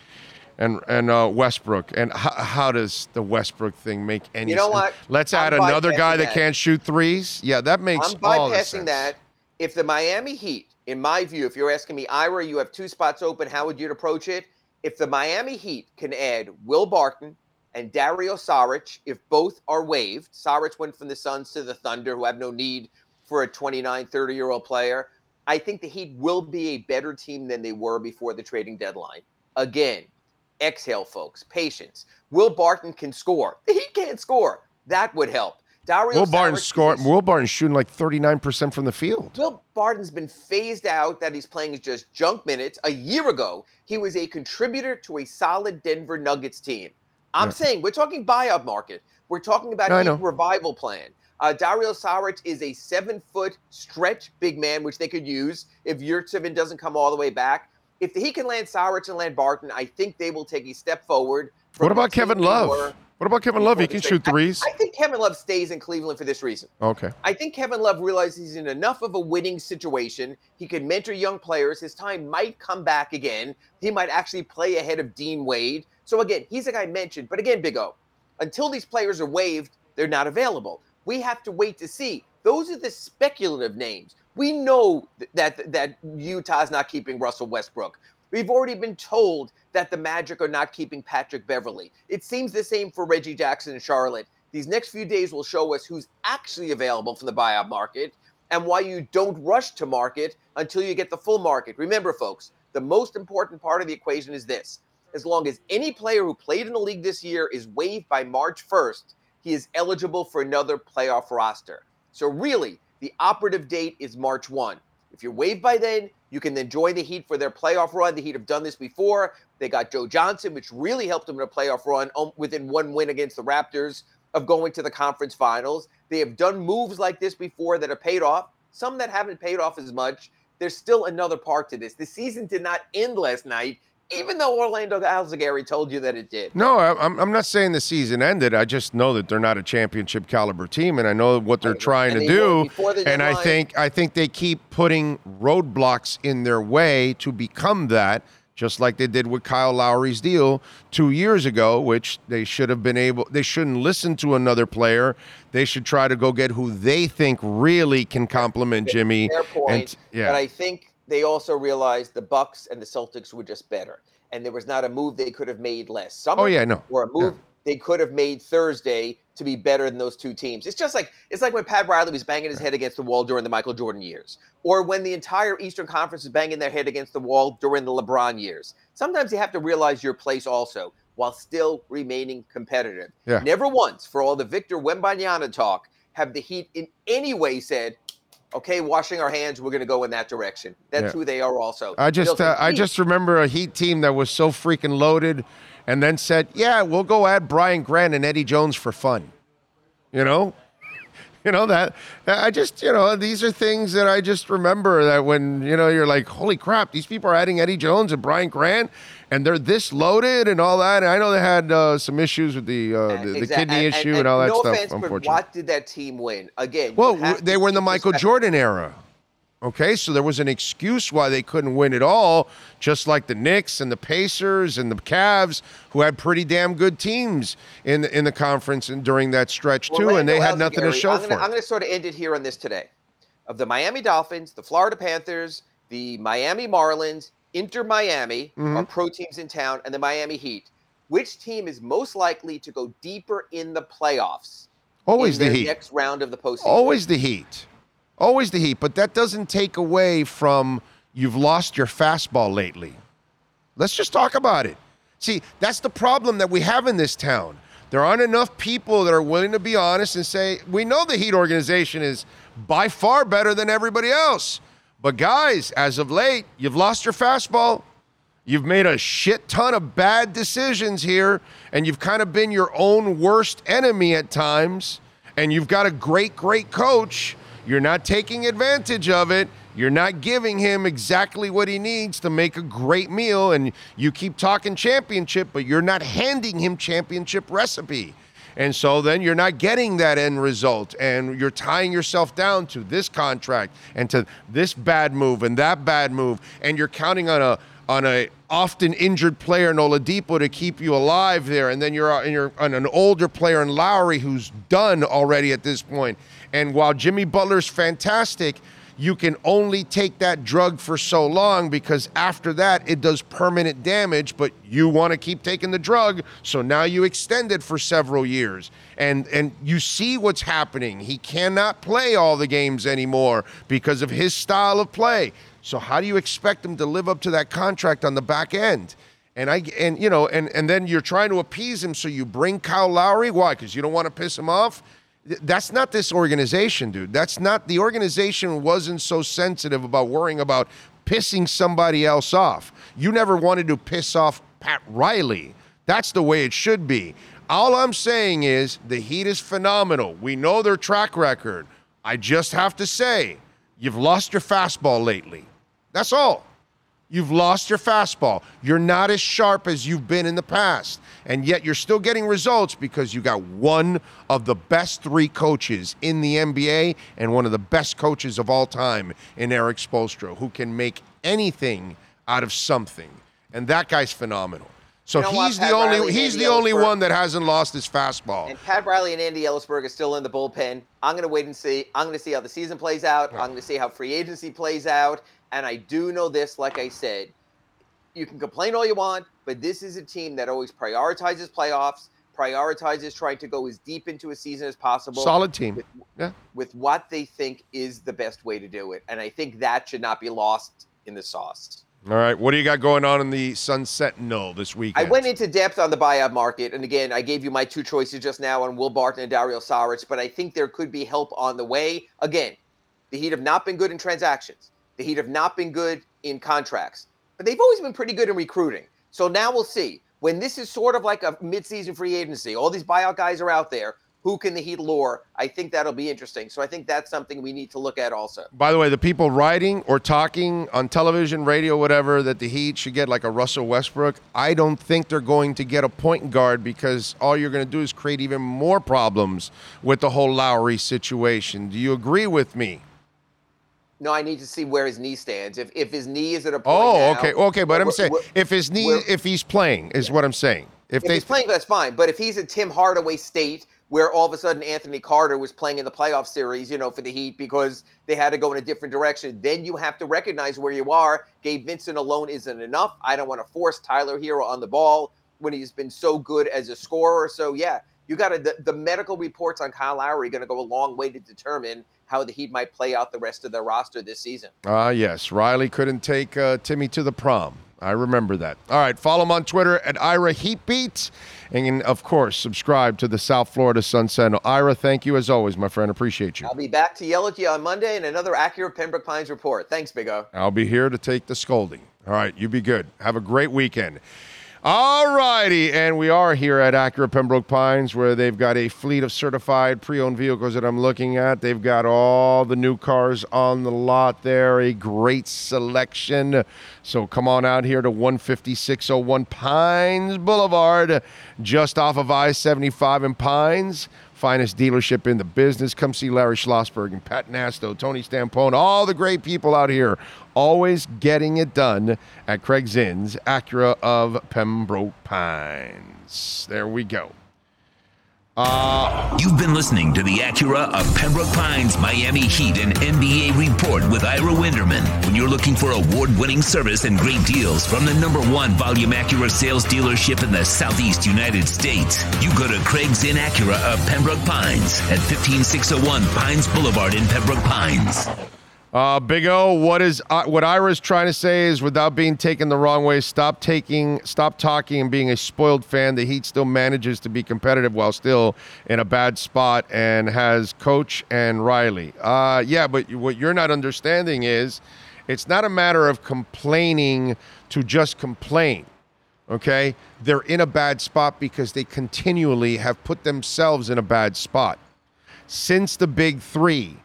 and and uh, Westbrook. And h- how does the Westbrook thing make any? You know sense? what? Let's I'm add another guy that, that, can't shoot threes. Yeah, that makes I'm all bypassing sense. that. If the Miami Heat in my view, if you're asking me, Ira, you have two spots open. How would you approach it? If the Miami Heat can add Will Barton and Dario Saric, if both are waived, Saric went from the Suns to the Thunder, who have no need for a 29, 30 year old player. I think the Heat will be a better team than they were before the trading deadline. Again, exhale, folks, patience. Will Barton can score. He can't score. That would help. Dario Will Barton's is Will Barton's shooting like 39% from the field. Will Barton's been phased out that he's playing just junk minutes. A year ago, he was a contributor to a solid Denver Nuggets team. I'm Yeah. saying we're talking buyout market. We're talking about I a revival plan. Uh, Dario Saric is a seven foot stretch big man, which they could use if Yurtsever doesn't come all the way back. If he can land Saric and land Barton, I think they will take a step forward. What about Kevin Love? What about Kevin Love? He can shoot trade. I- threes. I think Kevin Love stays in Cleveland for this reason. Okay. I think Kevin Love realizes he's in enough of a winning situation. He can mentor young players. His time might come back again. He might actually play ahead of Dean Wade. So again, he's a guy mentioned. But again, Big O, until these players are waived, they're not available. We have to wait to see. Those are the speculative names. We know th- that that Utah's not keeping Russell Westbrook. We've already been told that the Magic are not keeping Patrick Beverley. It seems the same for Reggie Jackson in Charlotte. These next few days will show us who's actually available from the buyout market and why you don't rush to market until you get the full market. Remember, folks, the most important part of the equation is this. As long as any player who played in the league this year is waived by March 1st, he is eligible for another playoff roster. So, really, the operative date is March 1. If you're waived by then, you can then join the Heat for their playoff run. The Heat have done this before. They got Joe Johnson, which really helped them in a playoff run um, within one win against the Raptors of going to the conference finals. They have done moves like this before that have paid off, some that haven't paid off as much. There's still another part to this. The season did not end last night, even though Orlando Alzugaray told you that it did. No, I'm, I'm not saying the season ended. I just know that they're not a championship caliber team, and I know what they're Right, trying and to do. And I think I think they keep putting roadblocks in their way to become that, just like they did with Kyle Lowry's deal two years ago, which they should have been able. They shouldn't listen to another player. They should try to go get who they think really can complement Jimmy. Fair point. And yeah, But I think they also realized the Bucks and the Celtics were just better, and there was not a move they could have made last oh, summer. Oh, yeah, no. Or a move they could have made Thursday to be better than those two teams. It's just like it's like when Pat Riley was banging his head against the wall during the Michael Jordan years, or when the entire Eastern Conference is banging their head against the wall during the LeBron years. Sometimes you have to realize your place also while still remaining competitive. Yeah. Never once, for all the Victor Wembanyama talk, have the Heat in any way said, "Okay, washing our hands, we're going to go in that direction." That's Yeah. who they are. Also, I just uh, I just remember a Heat team that was so freaking loaded, and then said, "Yeah, we'll go add Brian Grant and Eddie Jones for fun." You know, you know that I just you know these are things that I just remember that when you know you're like, "Holy crap, these people are adding Eddie Jones and Brian Grant." And they're this loaded and all that. And I know they had uh, some issues with the uh, the, the Exact- kidney issue and, all that no stuff. offense, but what did that team win? Again, well, they were in the Michael Jordan era. Okay, so there was an excuse why they couldn't win it all, just like the Knicks and the Pacers and the Cavs, who had pretty damn good teams in the, in the conference and during that stretch too, and they had nothing to show I'm for gonna, it. I'm going to sort of end it here on this today. Of the Miami Dolphins, the Florida Panthers, the Miami Marlins, Inter Miami Mm-hmm. are pro teams in town, and the Miami Heat. Which team is most likely to go deeper in the playoffs? Always in the Heat. Next round of the postseason. Always the Heat. Always the Heat. But that doesn't take away from you've lost your fastball lately. Let's just talk about it. See, that's the problem that we have in this town. There aren't enough people that are willing to be honest and say, we know the Heat organization is by far better than everybody else. But guys, as of late, you've lost your fastball. You've made a shit ton of bad decisions here, and you've kind of been your own worst enemy at times. And you've got a great, great coach. You're not taking advantage of it. You're not giving him exactly what he needs to make a great meal. And you keep talking championship, but you're not handing him championship recipe. And so then you're not getting that end result, and you're tying yourself down to this contract and to this bad move and that bad move, and you're counting on a on a often injured player in Oladipo to keep you alive there, and then you're uh, and you're on an older player in Lowry who's done already at this point. And while Jimmy Butler's fantastic, you can only take that drug for so long because after that it does permanent damage but you want to keep taking the drug so now you extend it for several years. And and you see what's happening. He cannot play all the games anymore because of his style of play. So how do you expect him to live up to that contract on the back end? And I and you know and and then you're trying to appease him so you bring Kyle Lowry. Why? Cuz you don't want to piss him off That's not this organization, dude. That's not the organization wasn't so sensitive about worrying about pissing somebody else off. You never wanted to piss off Pat Riley. That's the way it should be. All I'm saying is the Heat is phenomenal. We know their track record. I just have to say, you've lost your fastball lately. That's all. You've lost your fastball. You're not as sharp as you've been in the past. And yet you're still getting results because you got one of the best three coaches in the NBA and one of the best coaches of all time in Erik Spoelstra, who can make anything out of something. And that guy's phenomenal. So You know what, he's the only Riley, he's the only one that hasn't lost his fastball. And Pat Riley and Andy Elisburg are still in the bullpen. I'm going to wait and see. I'm going to see how the season plays out. I'm going to see how free agency plays out. And I do know this, like I said, you can complain all you want, but this is a team that always prioritizes playoffs, prioritizes trying to go as deep into a season as possible. Solid team. With, Yeah. with what they think is the best way to do it. And I think that should not be lost in the sauce. All right, what do you got going on in the Sunset No this week? I went into depth on the buyout market, and again, I gave you my two choices just now on Will Barton and Dario Saric, but I think there could be help on the way. Again, the Heat have not been good in transactions. The Heat have not been good in contracts, but they've always been pretty good in recruiting. So now we'll see. When this is sort of like a midseason free agency, all these buyout guys are out there. Who can the Heat lure? I think that'll be interesting. So I think that's something we need to look at also. By the way, the people writing or talking on television, radio, whatever, that the Heat should get like a Russell Westbrook, I don't think they're going to get a point guard because all you're going to do is create even more problems with the whole Lowry situation. Do you agree with me? No, I need to see where his knee stands. If if his knee is at a point Oh, now- okay, okay. But I'm saying if his knee, if he's playing, is what I'm saying. If If they he's playing, that's fine. But if he's at Tim Hardaway State, where all of a sudden Anthony Carter was playing in the playoff series, you know, for the Heat because they had to go in a different direction, then you have to recognize where you are. Gabe Vincent alone isn't enough. I don't want to force Tyler Herro on the ball when he's been so good as a scorer. So yeah, you got to the, the medical reports on Kyle Lowry going to go a long way to determine how the Heat might play out the rest of their roster this season. Ah, yes. Riley couldn't take uh, Timmy to the prom. I remember that. All right. Follow him on Twitter at Ira Heatbeat. And, of course, subscribe to the South Florida Sun Sentinel. Ira, thank you as always, my friend. Appreciate you. I'll be back to yell at you on Monday and another accurate Pembroke Pines report. Thanks, Big O. I'll be here to take the scolding. All right. You be good. Have a great weekend. All righty. And we are here at Acura Pembroke Pines where they've got a fleet of certified pre owned vehicles that I'm looking at. They've got all the new cars on the lot there, a great selection. So come on out here to 15601 Pines Boulevard, just off of I 75 in Pines. Finest dealership in the business. Come see Larry Schlossberg and Pat Nasto, Tony Stampone, all the great people out here, always getting it done at Craig Zinn's Acura of Pembroke Pines. There we go. You've been listening to the Acura of Pembroke Pines Miami Heat and NBA report with Ira Winderman. When you're looking for award winning service and great deals from the number one volume Acura sales dealership in the Southeast United States, you go to Craig Zinn's Acura of Pembroke Pines at 15601 Pines Boulevard in Pembroke Pines. Uh, Big O, what is uh, what Ira's trying to say is, without being taken the wrong way, stop taking, stop talking, and being a spoiled fan. The Heat still manages to be competitive while still in a bad spot, and has Coach and Riley. Uh, yeah, but what you're not understanding is, it's not a matter of complaining to just complain. Okay, they're in a bad spot because they continually have put themselves in a bad spot since the Big Three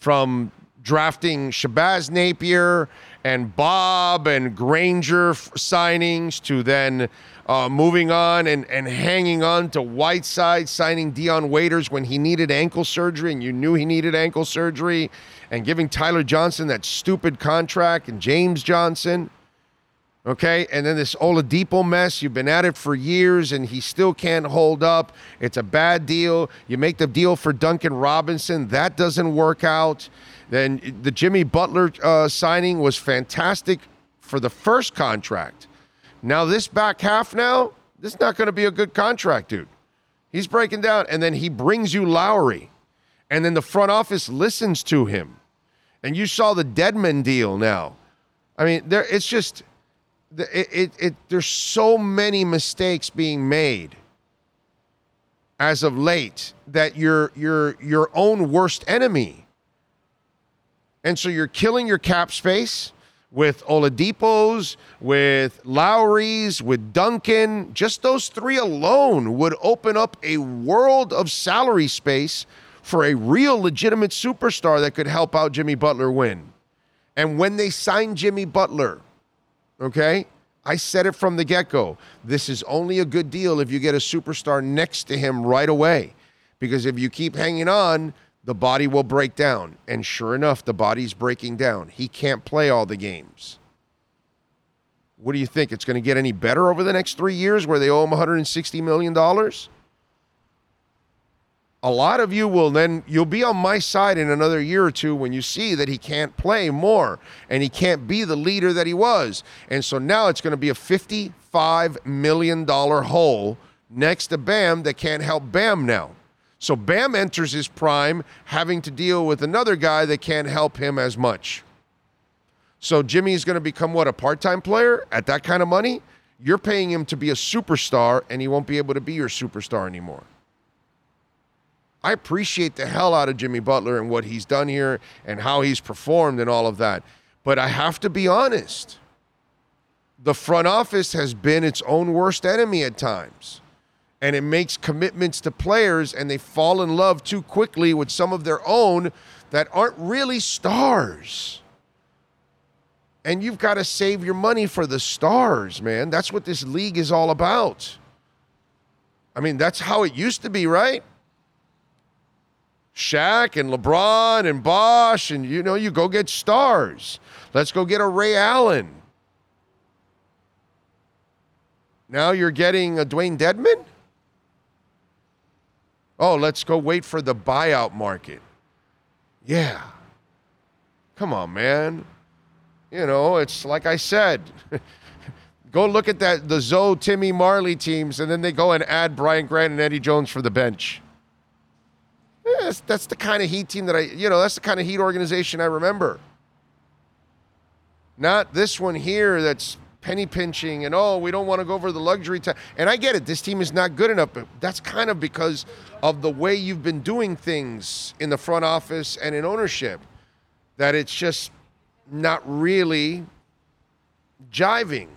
from drafting Shabazz Napier and Bob and Granger signings to then uh, moving on and, and hanging on to Whiteside signing Dion Waiters when he needed ankle surgery and you knew he needed ankle surgery and giving Tyler Johnson that stupid contract and James Johnson. Okay, and then this Oladipo mess. You've been at it for years, and he still can't hold up. It's a bad deal. You make the deal for Duncan Robinson, that doesn't work out. Then the Jimmy Butler uh, signing was fantastic for the first contract. Now this back half, now this is not going to be a good contract, dude. He's breaking down, and then he brings you Lowry, and then the front office listens to him, and you saw the Dedmon deal now. I mean, there it's just it, it, it there's so many mistakes being made as of late that you're you're your own worst enemy. And so you're killing your cap space with Oladipos, with Lowry's, with Duncan. Just those three alone would open up a world of salary space for a real legitimate superstar that could help out Jimmy Butler win. And when they signed Jimmy Butler, okay, I said it from the get go. This is only a good deal if you get a superstar next to him right away. Because if you keep hanging on, the body will break down. And sure enough, the body's breaking down. He can't play all the games. What do you think? It's going to get any better over the next three years where they owe him $160 million? A lot of you will then, you'll be on my side in another year or two when you see that he can't play more and he can't be the leader that he was. And so now it's going to be a $55 million hole next to Bam that can't help Bam now. So Bam enters his prime having to deal with another guy that can't help him as much. So Jimmy's going to become what, a part time player at that kind of money? You're paying him to be a superstar, and he won't be able to be your superstar anymore. I appreciate the hell out of Jimmy Butler and what he's done here and how he's performed and all of that. But I have to be honest. The front office has been its own worst enemy at times. And it makes commitments to players and they fall in love too quickly with some of their own that aren't really stars. And you've got to save your money for the stars, man. That's what this league is all about. I mean, that's how it used to be, right? Shaq and LeBron and Bosh, and you know, you go get stars. Let's go get a Ray Allen. Now you're getting a Dewayne Dedmon? Oh, let's go wait for the buyout market. Yeah. Come on, man. You know, it's like I said. go look at that the Zoe Timmy Marley teams, and then they go and add Brian Grant and Eddie Jones for the bench. Yeah, that's, that's the kind of Heat team that I, you know, that's the kind of Heat organization I remember. Not this one here that's penny pinching and oh, we don't want to go over the luxury time. And I get it, this team is not good enough, but that's kind of because of the way you've been doing things in the front office and in ownership. That it's just not really jiving.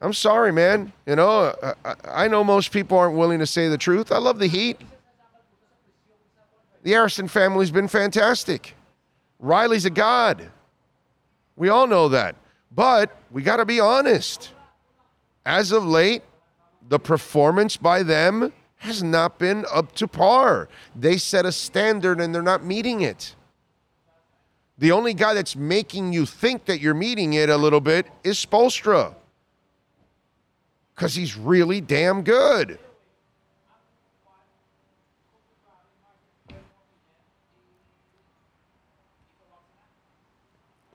I'm sorry, man. You know, I, I know most people aren't willing to say the truth. I love the Heat. The Arison family's been fantastic. Riley's a god. We all know that. But we got to be honest. As of late, the performance by them has not been up to par. They set a standard and they're not meeting it. The only guy that's making you think that you're meeting it a little bit is Spoelstra. Because he's really damn good.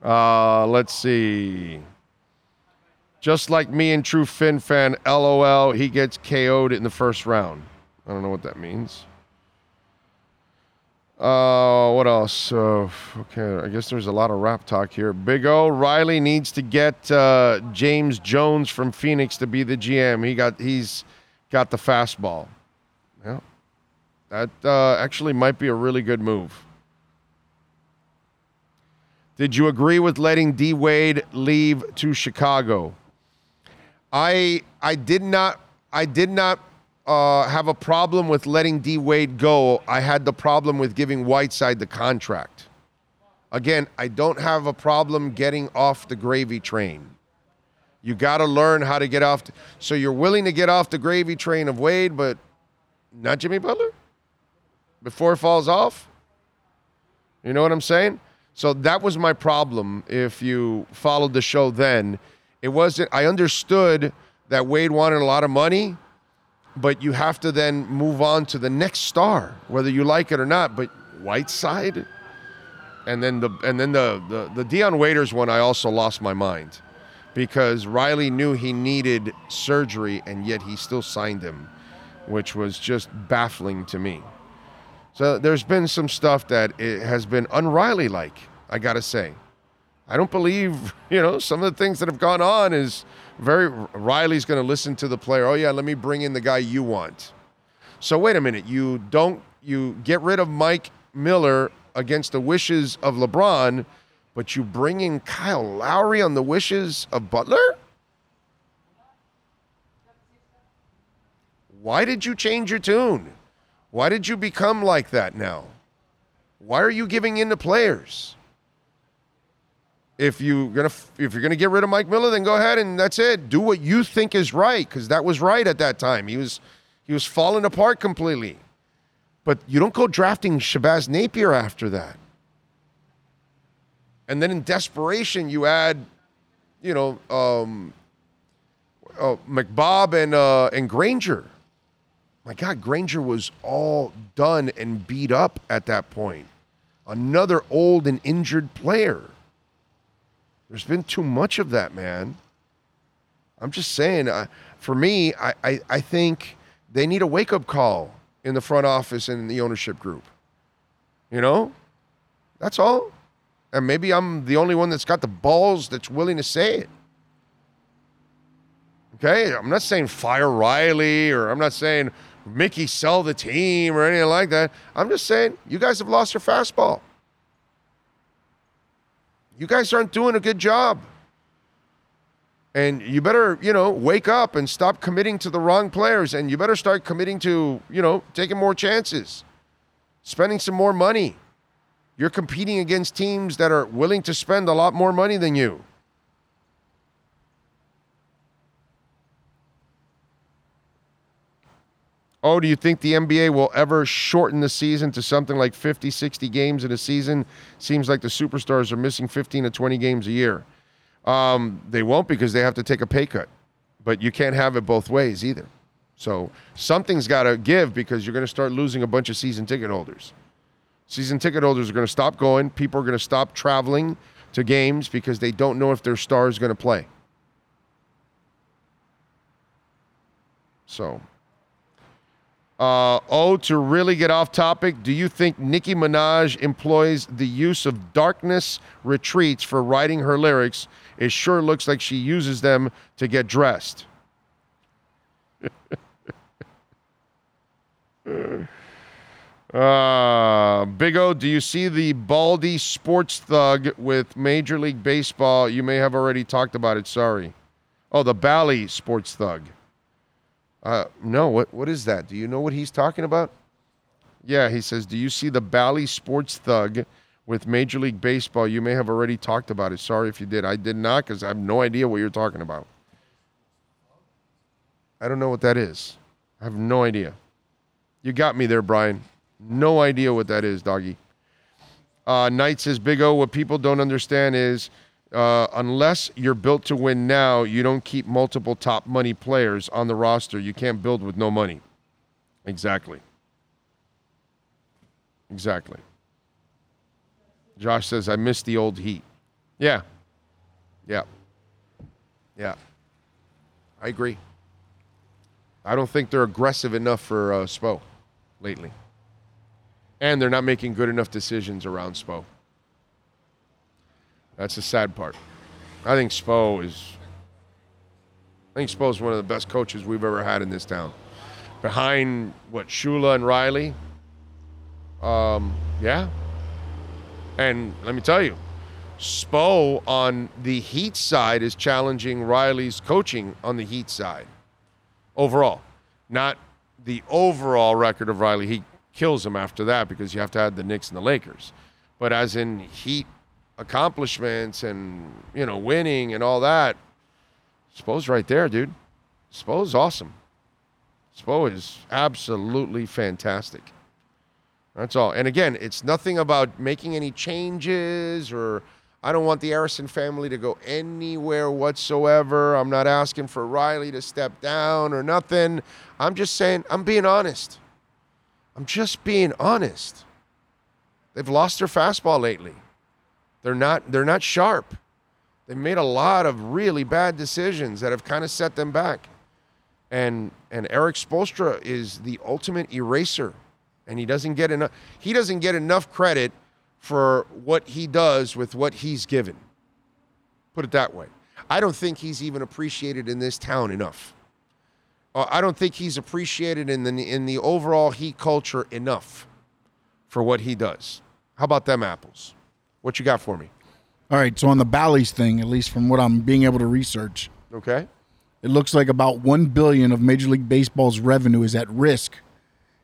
Uh, let's see. Just like me and True Fin fan, LOL, he gets KO'd in the first round. I don't know what that means. Uh, what else? Uh, okay, I guess there's a lot of rap talk here. Big O Riley needs to get uh, James Jones from Phoenix to be the GM. He got he's got the fastball. Yeah, that uh, actually might be a really good move. Did you agree with letting D Wade leave to Chicago? I I did not I did not uh, have a problem with letting D Wade go. I had the problem with giving Whiteside the contract. Again, I don't have a problem getting off the gravy train. You got to learn how to get off. The, so you're willing to get off the gravy train of Wade, but not Jimmy Butler before it falls off. You know what I'm saying? So that was my problem. If you followed the show then, it wasn't. I understood that Wade wanted a lot of money, but you have to then move on to the next star, whether you like it or not. But Whiteside, and then the and then the the, the Dion Waiters one, I also lost my mind because Riley knew he needed surgery, and yet he still signed him, which was just baffling to me. So there's been some stuff that has been unRiley like, I got to say. I don't believe, you know, some of the things that have gone on is very Riley's going to listen to the player. Oh yeah, let me bring in the guy you want. So wait a minute. You don't you get rid of Mike Miller against the wishes of LeBron, but you bring in Kyle Lowry on the wishes of Butler? Why did you change your tune? Why did you become like that now? Why are you giving in to players? If you're gonna if you're gonna get rid of Mike Miller, then go ahead and that's it. Do what you think is right, because that was right at that time. He was he was falling apart completely. But you don't go drafting Shabazz Napier after that. And then in desperation, you add, you know, um, oh, McBob and uh, and Granger. My God, Granger was all done and beat up at that point. Another old and injured player. There's been too much of that, man. I'm just saying, uh, for me, I, I, I think they need a wake up call in the front office and in the ownership group. You know? That's all. And maybe I'm the only one that's got the balls that's willing to say it. Okay? I'm not saying fire Riley or I'm not saying Micky sell the team or anything like that. I'm just saying you guys have lost your fastball. You guys aren't doing a good job. And you better, you know, wake up and stop committing to the wrong players. And you better start committing to, you know, taking more chances, spending some more money. You're competing against teams that are willing to spend a lot more money than you. Oh, do you think the NBA will ever shorten the season to something like 50, 60 games in a season? Seems like the superstars are missing 15 to 20 games a year. Um, they won't because they have to take a pay cut. But you can't have it both ways either. So something's got to give because you're going to start losing a bunch of season ticket holders. Season ticket holders are going to stop going. People are going to stop traveling to games because they don't know if their star is going to play. So uh, oh, to really get off topic, do you think Nicki Minaj employs the use of darkness retreats for writing her lyrics? It sure looks like she uses them to get dressed. uh, Big O, do you see the Baldy sports thug with Major League Baseball? You may have already talked about it. Sorry. Oh, the Bally sports thug. Uh, no, what what is that? Do you know what he's talking about? Yeah, he says, "Do you see the Bally Sports Thug with Major League Baseball? You may have already talked about it. Sorry if you did. I did not because I have no idea what you're talking about. I don't know what that is. I have no idea. You got me there, Brian. No idea what that is, doggy. Uh, Knight says, Big O, what people don't understand is uh, unless you're built to win now, you don't keep multiple top money players on the roster. You can't build with no money. Exactly. Exactly. Josh says, I miss the old heat. Yeah. Yeah. Yeah. I agree. I don't think they're aggressive enough for uh, Spo lately. And they're not making good enough decisions around Spo. That's the sad part. I think Spo is. I think Spo is one of the best coaches we've ever had in this town. Behind what Shula and Riley. Um, yeah. And let me tell you, Spo on the Heat side is challenging Riley's coaching on the Heat side. Overall, not the overall record of Riley. He kills him after that because you have to add the Knicks and the Lakers. But as in Heat accomplishments and you know winning and all that. Spo's right there, dude. Spo's awesome. Spo is absolutely fantastic. That's all. And again, it's nothing about making any changes or I don't want the Arison family to go anywhere whatsoever. I'm not asking for Riley to step down or nothing. I'm just saying, I'm being honest. I'm just being honest. They've lost their fastball lately. They're not they're not sharp. They made a lot of really bad decisions that have kind of set them back. And and Erik Spoelstra is the ultimate eraser. And he doesn't get enough he doesn't get enough credit for what he does with what he's given. Put it that way. I don't think he's even appreciated in this town enough. uh, I don't think he's appreciated in the in the overall Heat culture enough for what he does. How about them apples? What you got for me? All right, so on the Bally's thing, at least from what I'm being able to research, Okay. it looks like about 1 billion of Major League Baseball's revenue is at risk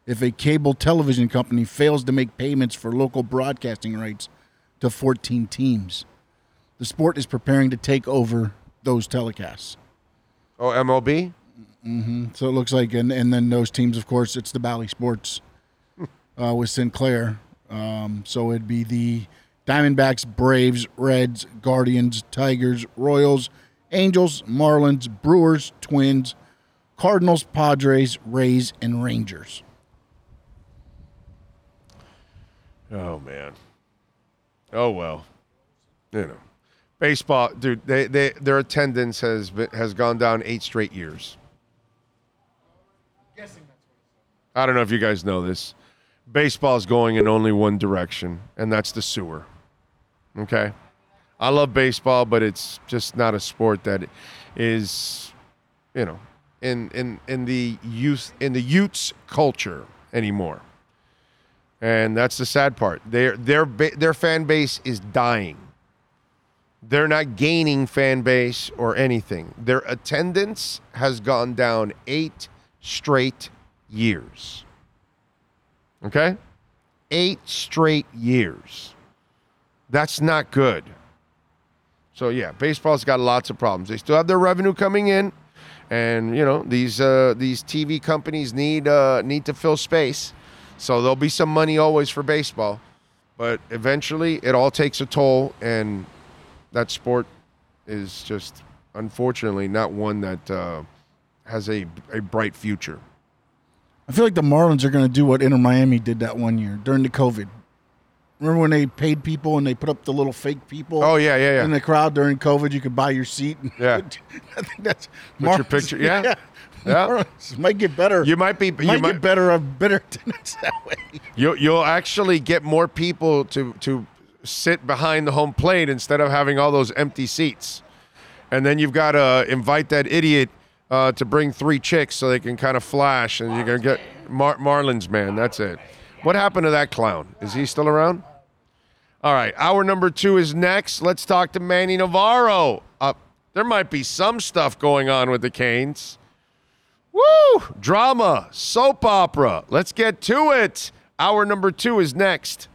if a cable television company fails to make payments for local broadcasting rights to 14 teams. The sport is preparing to take over those telecasts. Oh, MLB. So it looks like, and, and then those teams, of course, it's the Bally Sports uh, with Sinclair. Um, so it'd be the Diamondbacks, Braves, Reds, Guardians, Tigers, Royals, Angels, Marlins, Brewers, Twins, Cardinals, Padres, Rays, and Rangers. Oh man. Oh well. You know, baseball, dude. They, they their attendance has been, has gone down eight straight years. I don't know if you guys know this. Baseball is going in only one direction, and that's the sewer. Okay. I love baseball, but it's just not a sport that is, you know, in in in the youth in the Utes culture anymore and that's the sad part. Their their their fan base is dying. They're not gaining fan base or anything. Their attendance has gone down eight straight years. Okay, eight straight years. That's not good. So yeah, baseball's got lots of problems. They still have their revenue coming in, and you know these uh, these TV companies need uh, need to fill space. So there'll be some money always for baseball, but eventually it all takes a toll, and that sport is just unfortunately not one that uh, has a a bright future. I feel like the Marlins are going to do what Inter Miami did that one year during the COVID. Remember when they paid people and they put up the little fake people? Oh yeah, yeah, yeah. In the crowd during COVID, you could buy your seat. Yeah. I think that's your picture- yeah. Yeah. Marlins might get better. You might be you might, might get better of better attendance that way. you you'll actually get more people to to sit behind the home plate instead of having all those empty seats. And then you've got to invite that idiot uh, to bring three chicks so they can kind of flash, and you're gonna get Mar- Marlins man. That's it. What happened to that clown? Is he still around? All right, hour number two is next. Let's talk to Manny Navarro. Uh, there might be some stuff going on with the Canes. Woo! Drama, soap opera. Let's get to it. Hour number two is next.